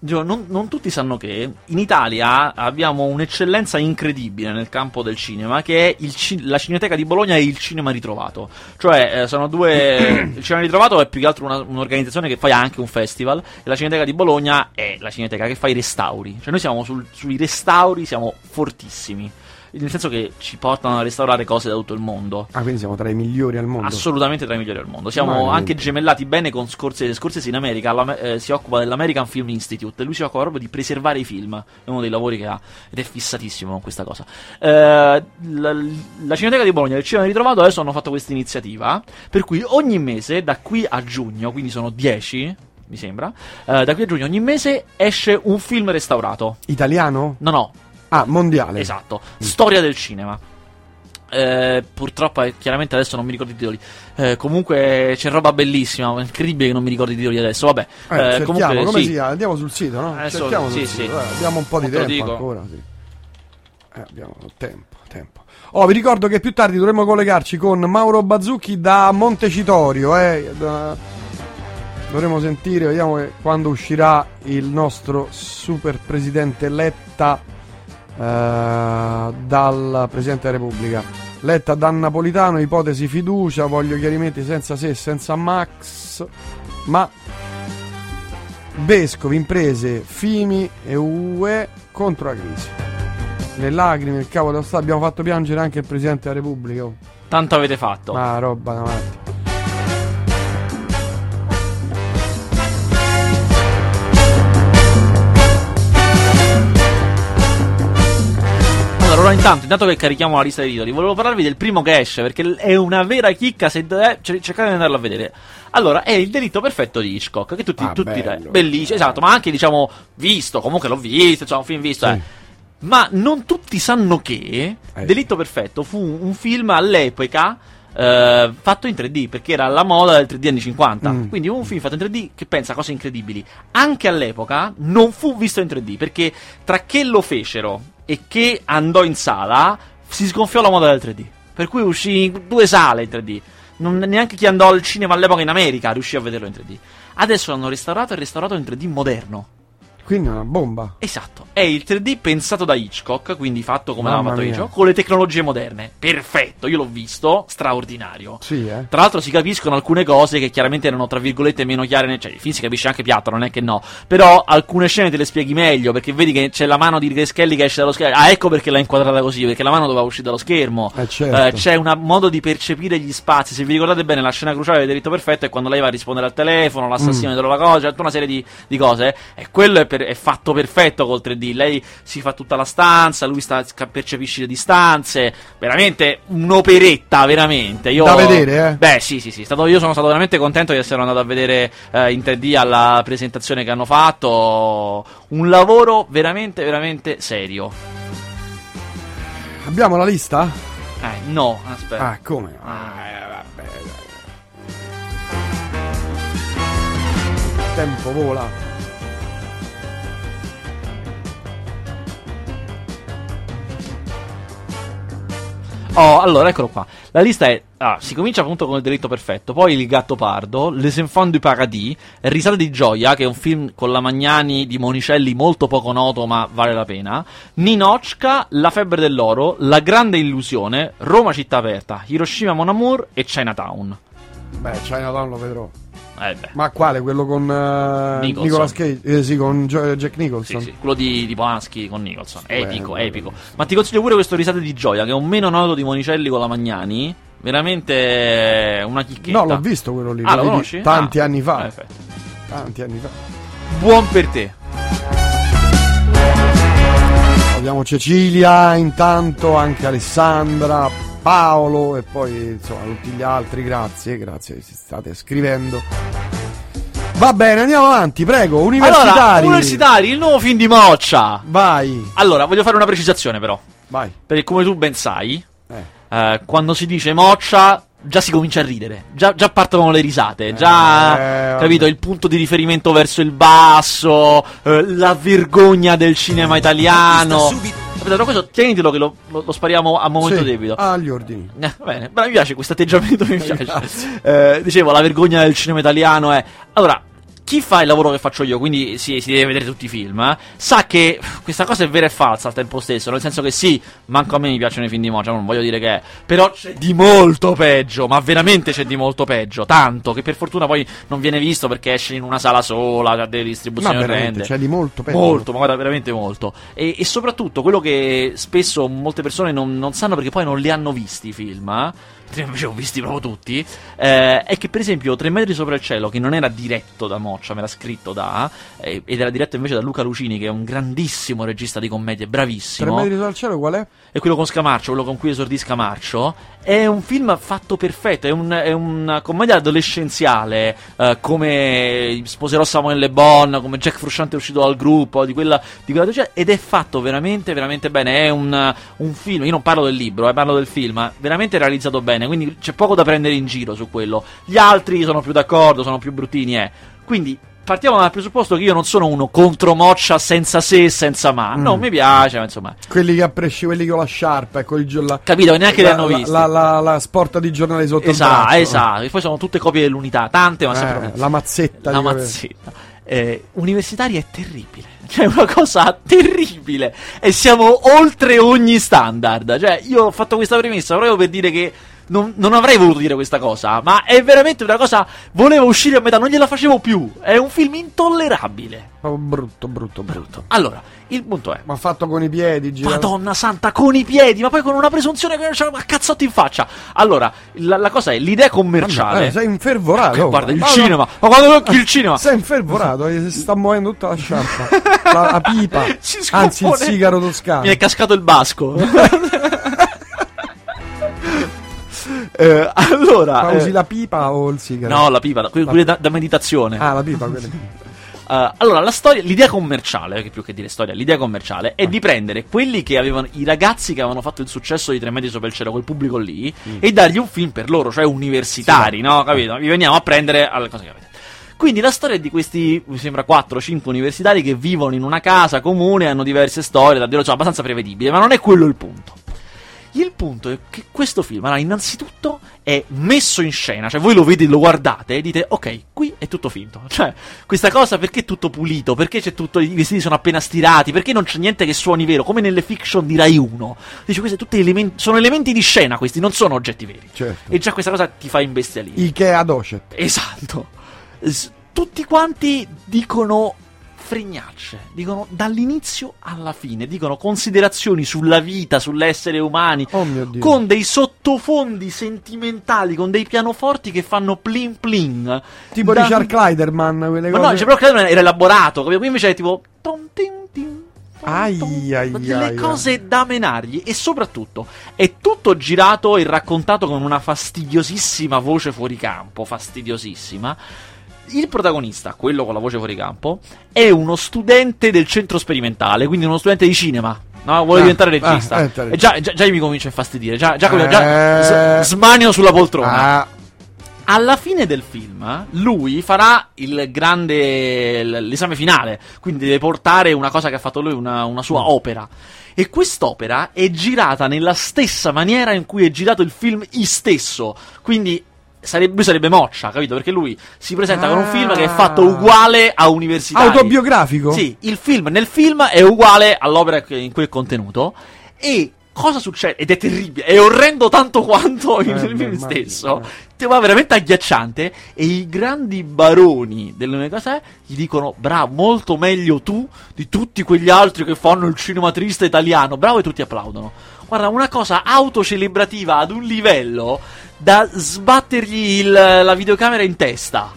Non, non tutti sanno che in Italia abbiamo un'eccellenza incredibile nel campo del cinema, che è il ci- la Cineteca di Bologna e il cinema ritrovato. Cioè, eh, sono due. il cinema ritrovato è più che altro una- un'organizzazione che fa anche un festival, e la Cineteca di Bologna è la Cineteca che fa i restauri. Cioè, noi siamo sul- sui restauri, siamo fortissimi. Nel senso che ci portano a restaurare cose da tutto il mondo. Ah, quindi siamo tra i migliori al mondo. Assolutamente tra i migliori al mondo. Siamo Ma anche niente. gemellati bene con Scorsese. Scorsese in America eh, si occupa dell'American Film Institute e lui si occupa proprio di preservare i film. È uno dei lavori che ha ed è fissatissimo con questa cosa. Eh, la, la Cineteca di Bologna e il Cinema Ritrovato adesso hanno fatto questa iniziativa per cui ogni mese, da qui a giugno, quindi sono 10, mi sembra, eh, da qui a giugno ogni mese esce un film restaurato. Italiano? No, no, Ah, mondiale. Esatto, storia del cinema. Eh, purtroppo, eh, chiaramente adesso non mi ricordo i titoli. Eh, comunque c'è roba bellissima. È incredibile che non mi ricordi i titoli adesso. Vabbè, Eh, eh, comunque come sì. si? Andiamo sul sito, no? Adesso- cerchiamo sul sì, sito. sì. eh, abbiamo un po' di tempo ancora, sì. Abbiamo tempo, tempo. Oh, vi ricordo che più tardi dovremo collegarci con Mauro Bazzucchi da Montecitorio, eh. Dovremo sentire, vediamo quando uscirà il nostro super presidente Letta dal Presidente della Repubblica. Letta da Napolitano, ipotesi fiducia, voglio chiarimenti senza se, senza Max, ma Vescovi, imprese, Fimi e UE contro la crisi. Le lacrime, il capo dello Stato, abbiamo fatto piangere anche il Presidente della Repubblica. Tanto avete fatto. Ma roba davanti. Allora, ora intanto, intanto che carichiamo la lista dei titoli, volevo parlarvi del primo che esce, perché è una vera chicca, se eh, cer- cercate di andarlo a vedere. Allora, è il delitto perfetto di Hitchcock, che tutti, Ah, tutti bello. bellissimo, esatto, ma anche, diciamo, visto, comunque l'ho visto, insomma, un film visto, Sì. eh. Ma non tutti sanno che Eh. Delitto Perfetto fu un film all'epoca eh, fatto in 3D, perché era la moda del 3D anni 50. Mm. Quindi un film fatto in 3D che pensa cose incredibili. Anche all'epoca non fu visto in 3D, perché tra che lo fecero e che andò in sala si sgonfiò la moda del 3D. Per cui uscì in due sale in 3D. Non, neanche chi andò al cinema all'epoca in America riuscì a vederlo in 3D. Adesso l'hanno restaurato e restaurato in 3D moderno. Quindi è una bomba. Esatto, è il 3D pensato da Hitchcock, quindi fatto come l'aveva fatto. Hitchcock, con le tecnologie moderne. Perfetto, io l'ho visto, straordinario. Sì, eh. Tra l'altro si capiscono alcune cose che chiaramente erano tra virgolette meno chiare, nel- cioè il film si capisce anche piatto, non è che no, però alcune scene te le spieghi meglio perché vedi che c'è la mano di Grace Kelly che esce dallo schermo, ah ecco perché l'ha inquadrata così, perché la mano doveva uscire dallo schermo, Eh, certo. c'è un modo di percepire gli spazi, se vi ricordate bene la scena cruciale del delitto perfetto è quando lei va a rispondere al telefono, l'assassino Mm. mm. la cosa, c'è tutta una serie di, di cose e quello è, per- è fatto perfetto col 3D, lei si fa tutta la stanza, lui sta, percepisce le distanze, veramente un'operetta, veramente. Io, Da vedere, eh? Beh, sì, sì, sì. Stato, io sono stato veramente contento di essere andato a vedere eh, in 3D alla presentazione che hanno fatto. Un lavoro veramente, veramente serio. Abbiamo la lista? Eh, no, aspetta. Ah, come? Ah, eh, vabbè. dai. Tempo vola. Oh, allora, eccolo qua. La lista è. ah, si comincia appunto con il delitto perfetto, poi il gatto pardo, Les Enfants du Paradis, Risate di gioia, che è un film con la Magnani di Monicelli molto poco noto, ma vale la pena. Ninochka, La febbre dell'oro, La grande illusione, Roma città aperta, Hiroshima Mon Amour e Chinatown. Beh, Chinatown lo vedrò. Eh beh. Ma quale? Quello con eh, Nicholson. Nicolas Cage? Eh, sì, con Gio- Jack Nicholson. Sì, sì, quello di, di Polanski con Nicholson. Epico, Bello, epico. Ma ti consiglio pure questo Risate di gioia, che è un meno noto di Monicelli con la Magnani. Veramente una chicchetta. No, l'ho visto quello lì. Ah, lo conosci? Tanti Ah, anni fa. perfetto. Tanti anni fa. Buon per te. Salutiamo Cecilia, intanto anche Alessandra, Paolo e poi insomma tutti gli altri, grazie, grazie che state scrivendo. Va bene, andiamo avanti, prego, universitari. Allora, universitari, il nuovo film di Moccia. Vai, Allora, voglio fare una precisazione però. vai. Perché come tu ben sai, Eh. eh, quando si dice Moccia già si comincia a ridere, già, già partono le risate, già Eh, capito vabbè. il punto di riferimento verso il basso, eh, la vergogna del cinema italiano. Però questo tienitelo che lo, lo- lo spariamo a momento Sì, debito. agli ordini. Eh, bene, però mi piace questo atteggiamento, mi piace. Eh, dicevo, la vergogna del cinema italiano è... Allora, chi fa il lavoro che faccio io, quindi si, si deve vedere tutti i film, eh, sa che questa cosa è vera e falsa al tempo stesso, nel senso che sì, manco a me mi piacciono i film di Mocia, non voglio dire che è, però c'è di molto peggio, ma veramente c'è di molto peggio, tanto che per fortuna poi non viene visto perché esce in una sala sola, ha delle distribuzioni veramente, orrende. c'è di molto peggio. Molto, ma guarda, veramente molto. E, e soprattutto quello che spesso molte persone non, non sanno perché poi non li hanno visti i film, eh? Invece ho visti proprio tutti. eh, è che, per esempio, Tre metri sopra il cielo, che non era diretto da Moccia, ma era scritto da. eh, ed era diretto invece da Luca Lucini, che è un grandissimo regista di commedie, Tre bravissimo. metri dal cielo qual è? E quello con Scamarcio, quello con cui esordì Scamarcio, è un film fatto perfetto, è, un- è una commedia adolescenziale, eh, come Sposerò Samuel Le Bon, come Jack Frusciante è uscito dal gruppo, di quella, di quella ed è fatto veramente, veramente bene. È un, un film, io non parlo del libro, eh, parlo del film, veramente realizzato bene, quindi c'è poco da prendere in giro su quello. Gli altri sono più d'accordo, sono più bruttini, eh. Quindi partiamo dal presupposto che io non sono uno contro Moccia senza se e senza ma. No, mi piace, ma insomma... Quelli che appresci, quelli con la sciarpa e con il gio- la, Capito, che neanche li la- hanno la- visti. La, la, la sporta di giornale sotto Esatto, esatto. E poi sono tutte copie dell'unità, tante, ma Eh, sempre la mazzetta. la mazzetta. Eh, universitaria è terribile. Cioè, è una cosa terribile. E siamo oltre ogni standard. Cioè, io ho fatto questa premessa proprio per dire che. Non, non avrei voluto dire questa cosa, ma è veramente una cosa. Volevo uscire a metà, non gliela facevo più. È un film intollerabile. Proprio brutto, brutto, brutto. Allora, il punto è. Ma fatto con i piedi, girato. Madonna santa, con i piedi, ma poi con una presunzione che c'ha a cazzotti in faccia. Allora, la, la cosa è l'idea commerciale. Eh, sei infervorato. Eh, guarda il Ma- cinema, ma quando tocchi il cinema. Sei infervorato, eh, si sta muovendo tutta la sciarpa. la, la pipa. Anzi, il sigaro toscano. Mi è cascato il basco. Eh, allora, Ma eh, usi la pipa o il sigaro? no, la pipa, que- quelle da, da meditazione. Ah, la pipa, quelle. Eh, allora, la storia, l'idea commerciale, che più che dire storia, l'idea commerciale è di prendere quelli che avevano, i ragazzi che avevano fatto il successo di Tre metri sopra il cielo, quel pubblico lì, e dargli un film per loro, cioè universitari, no? Capito? Vi veniamo a prendere alle cose che avete. Quindi la storia è di questi, mi sembra, 4-5 universitari che vivono in una casa comune, hanno diverse storie, davvero, cioè, abbastanza prevedibile, ma non è quello il punto. Il punto è che questo film, allora, innanzitutto, è messo in scena, cioè voi lo vedete, lo guardate e dite, ok, qui è tutto finto. Cioè, questa cosa perché è tutto pulito? Perché c'è tutto, i vestiti sono appena stirati? Perché non c'è niente che suoni vero? Come nelle fiction di Rai 1. Dice, questi tutti elementi, sono elementi di scena questi, non sono oggetti veri. Certo. E già questa cosa ti fa imbestialire. Ikea docet. Esatto. S- tutti quanti dicono fregnacce, dicono dall'inizio alla fine, dicono considerazioni sulla vita, sull'essere umani, Oh mio Dio. con dei sottofondi sentimentali, con dei pianoforti che fanno plin plin. Tipo Da- Richard Kleiderman, quelle Ma cose. no, cioè, però credo era elaborato, capito? qui invece è tipo... ton tin tin, ai, cose da menargli e soprattutto è tutto girato e raccontato con una fastidiosissima voce fuori campo, fastidiosissima. Il protagonista, quello con la voce fuori campo, è uno studente del centro sperimentale, quindi uno studente di cinema. No, vuole Ah, diventare ah, regista. eh, e già, già, già mi comincia a infastidire. Già, già, già Eh. s- smanio sulla poltrona. Ah, Alla fine del film, lui farà il grande. l'esame finale. Quindi deve portare una cosa che ha fatto lui, una, una sua Mm. opera. E quest'opera è girata nella stessa maniera in cui è girato il film stesso. Quindi. Sarebbe, lui sarebbe moccia, capito? Perché lui si presenta con un film che è fatto uguale a università. autobiografico? Sì, il film nel film è uguale all'opera in cui è contenuto. E cosa succede? Ed è terribile, è orrendo tanto quanto il Eh, film beh, stesso. va veramente agghiacciante. E i grandi baroni dell'università gli dicono: Bravo, molto meglio tu di tutti quegli altri che fanno il cinema triste italiano. Bravo, e tutti applaudono. Guarda, una cosa autocelebrativa ad un livello da sbattergli il- la videocamera in testa.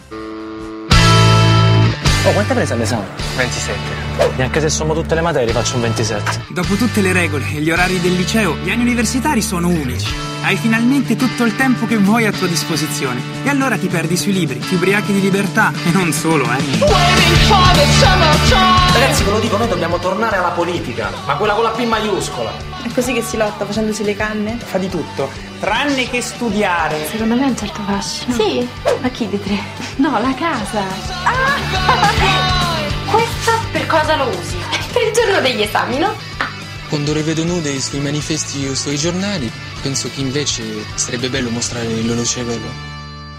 Oh, quanto hai preso all'esame? 27. E anche se sommo tutte le materie faccio un 27. Dopo tutte le regole e gli orari del liceo, gli anni universitari sono unici. Hai finalmente tutto il tempo che vuoi a tua disposizione. E allora ti perdi sui libri, ti ubriachi di libertà. E non solo, eh. Ragazzi, ve lo dico, noi dobbiamo tornare alla politica, ma quella con la P maiuscola. È così che si lotta facendosi le canne? Fa di tutto, tranne che studiare. Secondo me è un certo fascino. Sì, Ma chi di tre? no, la casa. Questo per cosa lo usi? Per il giorno degli esami, no? Quando le vedo nude sui manifesti o sui giornali, penso che invece sarebbe bello mostrare il loro cervello.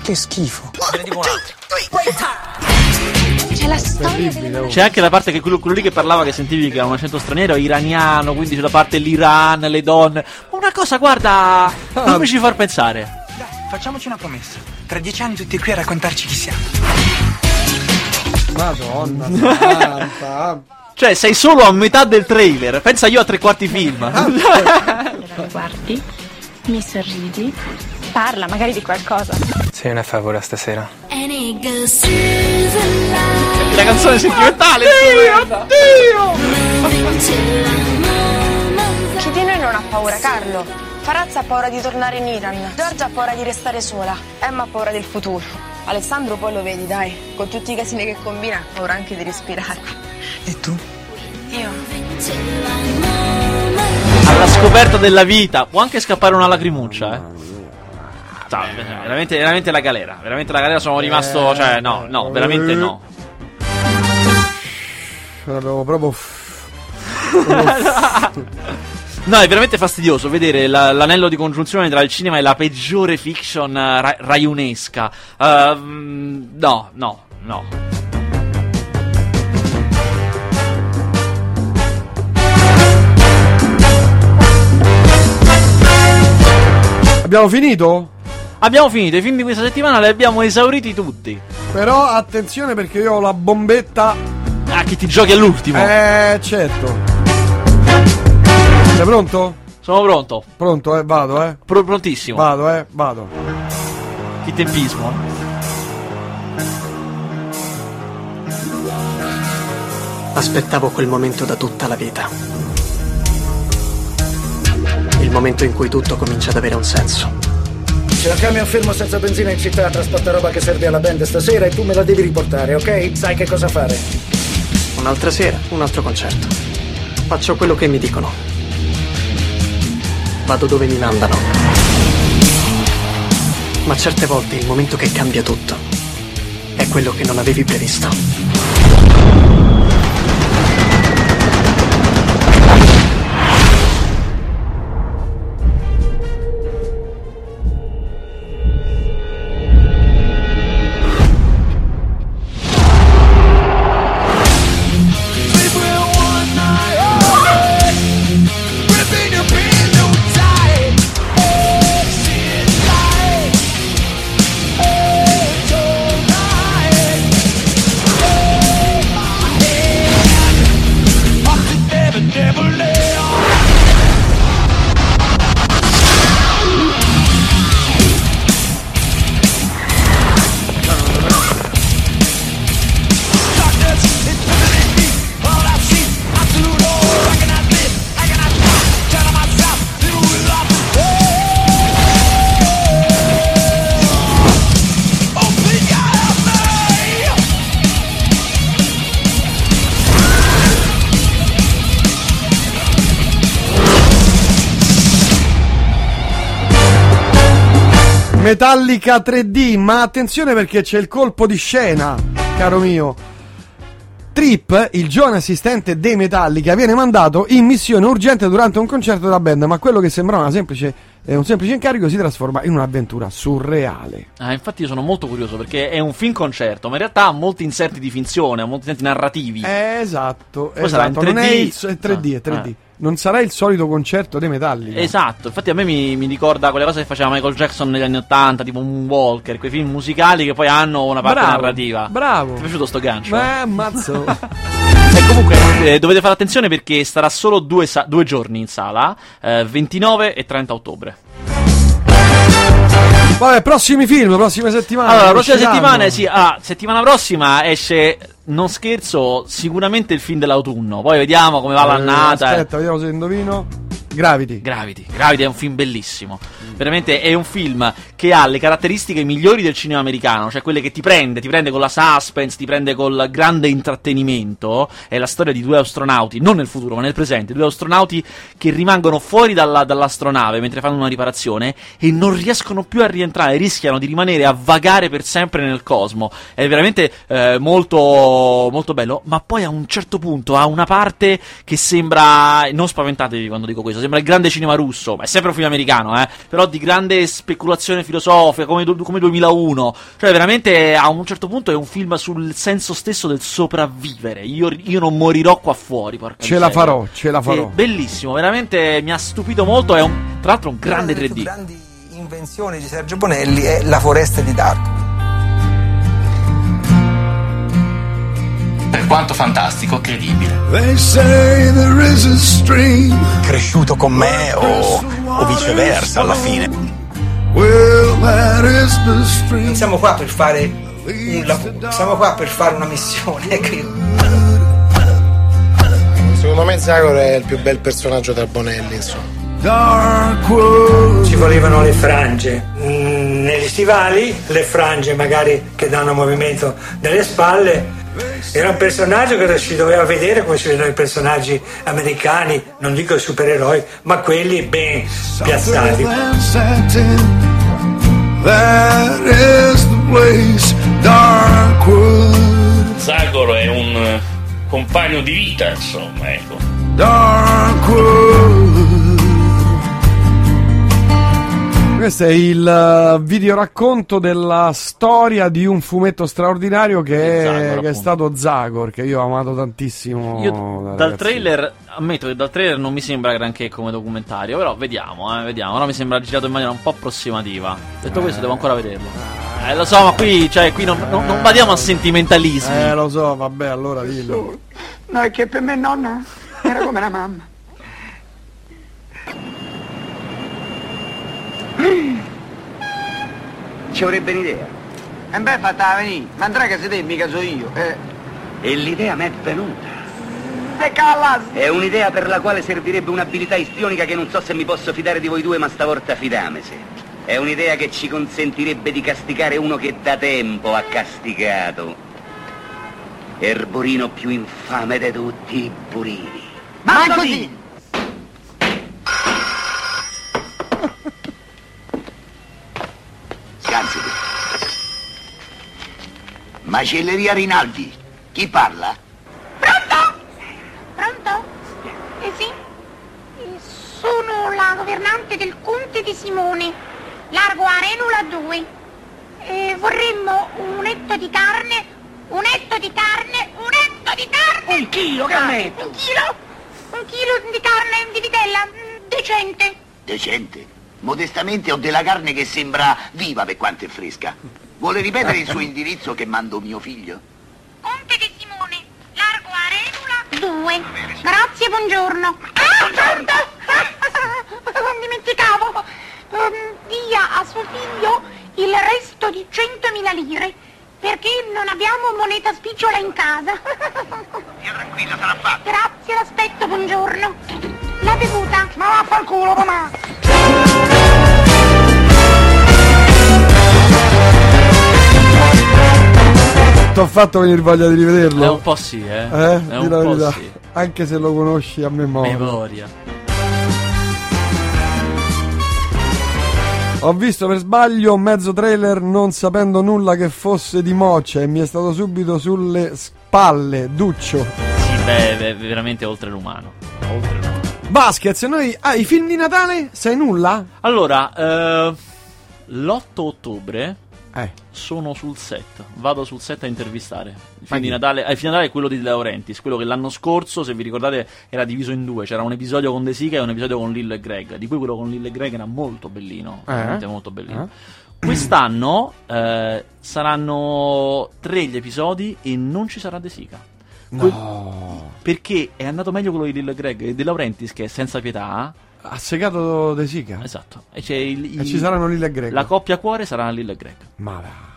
Che schifo. C'è la storia delle oh. C'è anche la parte che quello, quello lì che parlava che sentivi che era un accento straniero, iraniano, quindi c'è la parte l'Iran, le donne. Ma una cosa, guarda, non mi ci far pensare. Dai, facciamoci una promessa. Tra dieci anni tutti qui a raccontarci chi siamo. Madonna santa. Cioè, sei solo a metà del trailer. Pensa io a tre quarti film. Lo guardi, mi sorridi, parla magari di qualcosa. Sei una favola stasera. La canzone sentimentale. I'm almost Chi di noi non ha paura, Carlo? Farazza ha paura di tornare in Iran. Giorgia ha paura di restare sola. Emma ha paura del futuro. Alessandro poi lo vedi, dai. Con tutti i casini che combina, ha paura anche di respirare. E tu? Io? Alla scoperta della vita. Può anche scappare una lacrimuccia, eh. Cioè, veramente, veramente la galera. Veramente la galera sono rimasto. Cioè, no, no, veramente no. L'avevo proprio. No, è veramente fastidioso vedere la- l'anello di congiunzione tra il cinema e la peggiore fiction eh, ra- raiunesca. Ehm, no, no, no. Abbiamo finito? Abbiamo finito, i film di questa settimana li abbiamo esauriti tutti. Però attenzione perché io ho la bombetta. Ah, che ti giochi all'ultimo. Eh, certo. Sei pronto? Sono pronto. Pronto, eh, vado, eh. Pro- prontissimo. Vado, eh, vado. Che tempismo. Aspettavo quel momento da tutta la vita. Il momento in cui tutto comincia ad avere un senso. C'è un camion fermo senza benzina in città, trasporta roba che serve alla band stasera e tu me la devi riportare, ok? Sai che cosa fare. Un'altra sera, un altro concerto. Faccio quello che mi dicono. Vado dove mi mandano. Ma certe volte il momento che cambia tutto è quello che non avevi previsto. Metallica 3D, ma attenzione perché c'è il colpo di scena, caro mio. Trip, il giovane assistente dei Metallica, viene mandato in missione urgente durante un concerto della band, ma quello che sembrava una semplice, eh, un semplice incarico si trasforma in un'avventura surreale. Ah, infatti io sono molto curioso perché è un film concerto, ma in realtà ha molti inserti di finzione, ha molti inserti narrativi. Eh, esatto, Poi sarà in esatto. Non è 3D. il, è 3D, è 3D. Ah. Non sarà il solito concerto dei Metallica. Esatto, infatti a me mi, mi ricorda quelle cose che faceva Michael Jackson negli anni 80, tipo un Walker, quei film musicali che poi hanno una parte Bravo, narrativa. bravo. Ti è piaciuto sto gancio? Beh, ammazzo. E comunque eh, dovete fare attenzione perché starà solo due, sa- due giorni in sala, eh, 29 e 30 ottobre. Vabbè, prossimi film, prossime settimane. Allora, la prossima usciranno. settimana, sì, ah, settimana prossima esce non scherzo, sicuramente il film dell'autunno. Poi vediamo come va l'annata. Eh, aspetta, vediamo se indovino. Gravity. Gravity. Gravity è un film bellissimo. Veramente è un film che ha le caratteristiche migliori del cinema americano, cioè quelle che ti prende, ti prende con la suspense, ti prende col grande intrattenimento. È la storia di due astronauti, non nel futuro, ma nel presente, due astronauti che rimangono fuori dalla- dall'astronave mentre fanno una riparazione e non riescono più a rientrare, rischiano di rimanere a vagare per sempre nel cosmo. È veramente eh, molto, molto bello, ma poi a un certo punto ha una parte che sembra, non spaventatevi quando dico questo, sembra il grande cinema russo, ma è sempre un film americano, eh, però di grande speculazione filosofica come, come 2001, cioè veramente a un certo punto è un film sul senso stesso del sopravvivere, io, io non morirò qua fuori, porca Ce la farò, ce la farò. È bellissimo, veramente mi ha stupito molto, è un, tra l'altro un grande 3D. grandi invenzioni di Sergio Bonelli è La foresta di Darko. Per quanto fantastico, credibile. They say there is a stream. Cresciuto con me o, o viceversa alla fine. Well, that is the stream. Non siamo qua per fare un lavoro, siamo qua per fare una missione. Secondo me Zagor è il più bel personaggio tra Bonelli, insomma. Dark world. Ci volevano le frange Mm, negli stivali, le frange magari che danno movimento nelle spalle. Era un personaggio che si doveva vedere come si vedono i personaggi americani, non dico i supereroi, ma quelli ben piazzati. Zagor è un eh, compagno di vita, insomma, ecco. Dark Questo è il eh, videoracconto della storia di un fumetto straordinario che, è, Zagor, che è stato Zagor, che io ho amato tantissimo. Io da dal trailer, ammetto che dal trailer non mi sembra granché come documentario, però vediamo, eh, vediamo. Ora mi sembra girato in maniera un po' approssimativa. Detto questo, devo ancora vederlo. Eh, lo so, ma qui, cioè, qui non, non, non badiamo a sentimentalismi. Eh, lo so, vabbè, allora dillo. No, è che per me nonna era come la mamma. Ci avrebbe un'idea. E beh, fatta venire, ma andrà che se te, mica so io. Eh. E l'idea mi è venuta. Se callas! È un'idea per la quale servirebbe un'abilità istionica che non so se mi posso fidare di voi due, ma stavolta fidamese. È un'idea che ci consentirebbe di castigare uno che da tempo ha castigato. Erborino più infame di tutti i burini. Ma Macelleria Rinaldi. Chi parla? Pronto? Eh sì? Eh, Sono la governante del Conte di Simone, largo Arenula 2. Eh, vorremmo un etto di carne, un etto di carne, un etto di carne! Un chilo, che metto? Un chilo? Un chilo di carne di vitella, mm, decente. Decente. Modestamente ho della carne che sembra viva per quanto è fresca. Vuole ripetere il suo indirizzo che mando mio figlio? Conte di Simone, largo Arenula 2. Grazie, buongiorno. Ah, pronto? Non dimenticavo. Ehm, dia a suo figlio il resto di 100.000 lire perché non abbiamo moneta spicciola in casa. Sia tranquilla, sarà fatto. Grazie, l'aspetto, buongiorno. La bevuta. Ma vaffanculo, mamma! Ti ho fatto venire voglia di rivederlo? È un po' sì, eh. Eh? È un po' sì. Anche se lo conosci a memoria. Memoria. Ho visto per sbaglio mezzo trailer non sapendo nulla che fosse di Moccia e mi è stato subito sulle spalle, Duccio. Sì, beh, beh, veramente oltre l'umano. Oltre l'umano. Vasquez, noi... Ah, i film di Natale? Sai nulla? Allora, eh, l'8 ottobre Eh. sono sul set. Vado sul set a intervistare. Il film di? Natale, eh, il film di Natale è quello di De Laurentiis, quello che l'anno scorso, se vi ricordate, era diviso in due. C'era un episodio con De Sica e un episodio con Lillo e Greg. Di cui quello con Lillo e Greg era molto bellino. Eh? Veramente molto bellino. Quest'anno eh, saranno tre gli episodi e non ci sarà De Sica. Que- perché è andato meglio quello di Lillo e Greg e De Laurentiis, che è senza pietà. Ha segato De Sica? Esatto. E, c'è il- E ci saranno Lille e Greg. La coppia cuore sarà Lillo e Greg. Ma va.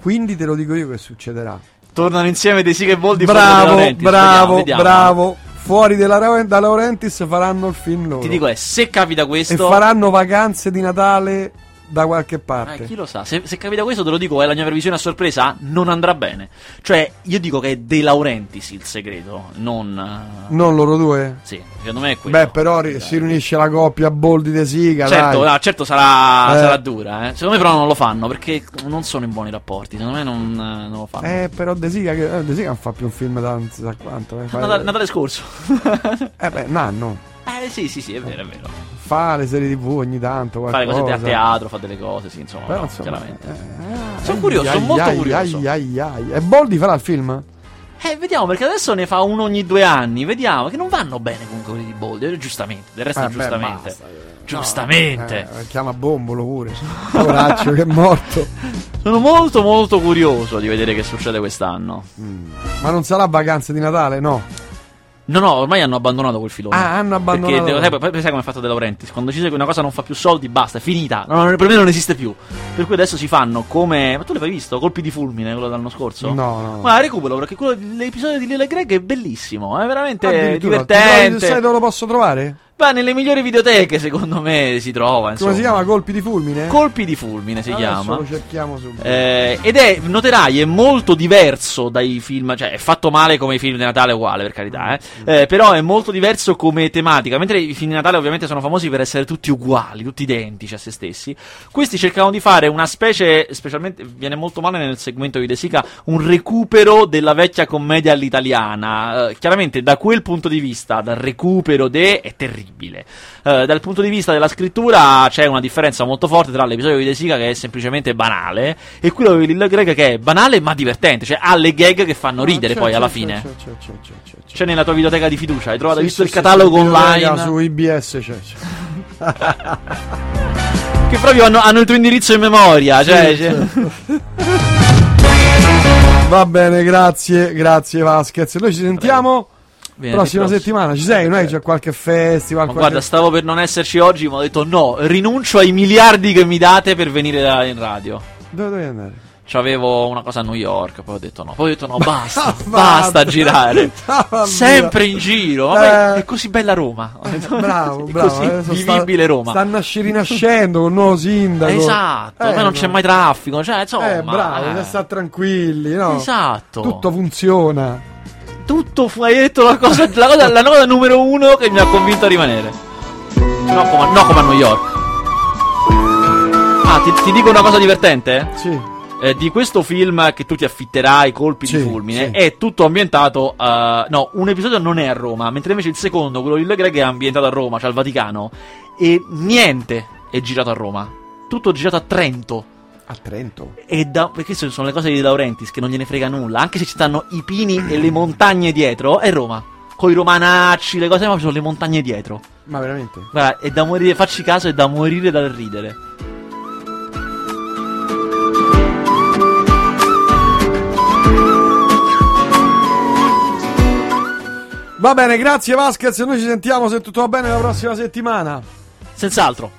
Quindi te lo dico io che succederà. Tornano insieme De Sica e Boldi fuori Bravo, bravo, Vediamo, vediamo. bravo. Fuori della da Laurentiis faranno il film loro. Ti dico, è, se capita e questo... faranno vacanze di Natale da qualche Eh, parte. chi lo sa, se, se capita questo te lo dico, è la mia previsione a sorpresa, non andrà bene. Cioè, io dico che è De Laurentiis il segreto, non... eh, Non loro due? Sì, secondo me è quello. Beh, però ri- si riunisce la coppia Boldi De Sica. Certo, dai. no, certo sarà, Eh. sarà dura, eh. Secondo me però non lo fanno, perché non sono in buoni rapporti, secondo me non, eh, non lo fanno. Eh, però De che, eh, De Sica non fa più un film da non si sa quanto. Eh, Natale, Natale scorso. eh beh, un anno. eh sì, sì, sì, è vero, è vero. Fa le serie tv ogni tanto. Fa le cose qualcosa. a teatro, fa delle cose, sì, insomma, Però, no, insomma, chiaramente. eh, sono ai, curioso, sono ai, molto ai, curioso. ai. E Boldi farà il film? Eh, vediamo, perché adesso ne fa uno ogni due anni, vediamo, che non vanno bene comunque quelli di Boldi, eh, giustamente, del resto Eh, beh, giustamente. basta. giustamente. Eh, chiama Bombolo pure. Poraccio che è morto. Sono molto molto curioso di vedere che succede quest'anno. Ma non sarà vacanze di Natale? No. No, no, ormai hanno abbandonato quel filone. Ah, hanno abbandonato. Perché sai, poi- sai come è fatto De Laurentiis? Quando dice che una cosa non fa più soldi, basta, è finita. No, per me non esiste più. Per cui adesso si fanno come. Ma tu l'hai visto? Colpi di fulmine, quello dell'anno scorso? No, no. Ma recupero perché quello, l'episodio di Lila Greg è bellissimo. È veramente divertente. Sai dove lo posso trovare? Va nelle migliori videoteche, secondo me, si trova. Insomma. Come si chiama? Colpi di fulmine? Colpi di fulmine si Adesso chiama. lo cerchiamo subito. Eh, ed è, noterai, è molto diverso dai film, cioè è fatto male come i film di Natale uguale, per carità, eh. Eh, però è molto diverso come tematica, mentre i film di Natale ovviamente sono famosi per essere tutti uguali, tutti identici a se stessi, questi cercano di fare una specie, specialmente, viene molto male nel segmento di De Sica, un recupero della vecchia commedia all'italiana, Eh, chiaramente da quel punto di vista, dal recupero de, è terribile. Eh, dal punto di vista della scrittura c'è una differenza molto forte tra l'episodio di De Sica che è semplicemente banale e quello di Lil Greg che è banale ma divertente, cioè ha le gag che fanno ridere C'è, poi alla fine. c'è, c'è, c'è, c'è, nella tua videoteca di fiducia, hai trovato, Sì, visto sì, il catalogo sì, online Su IBS c'è. che proprio hanno, hanno il tuo indirizzo in memoria, cioè, cioè- Va bene, grazie, grazie Vasquez. Noi ci sentiamo Venerdì prossima prossimo. settimana. Ci sei? È che c'è qualche festival? Ma qualche- guarda, stavo per non esserci oggi, ma ho detto no, rinuncio ai miliardi che mi date per venire da- in radio. Dove devi andare? C'avevo una cosa a New York, poi ho detto no, poi ho detto no, basta, Vabbè. basta girare. Vabbè. Sempre in giro. Vabbè, Eh. è così bella Roma. Bravo, è bravo. così adesso sta- vivibile Roma. Stanno rinascendo con il nuovo sindaco. Esatto, Eh, poi non c'è mai traffico, cioè, insomma, Eh, bravo, eh. stare tranquilli, no? Esatto. Tutto funziona. Tutto hai detto la cosa, la cosa, la cosa numero uno che mi ha convinto a rimanere. No come, no come a New York. Ah, ti, ti dico una cosa divertente? Sì. Eh, di questo film che tu ti affitterai, Colpi Sì, di fulmine, sì. è tutto ambientato. eh, no, un episodio non è a Roma, mentre invece il secondo, quello di Lille Greg, è ambientato a Roma, cioè al Vaticano. E niente è girato a Roma. Tutto girato a Trento. A Trento. E da, perché sono le cose di Laurentiis che non gliene frega nulla. Anche se ci stanno i pini e le montagne dietro, è Roma. Con i romanacci, le cose, ma ci sono le montagne dietro. Ma veramente? Guarda, è da morire, facci caso, è da morire dal ridere. Va bene, grazie Vasquez. Noi ci sentiamo se tutto va bene la prossima settimana. Senz'altro.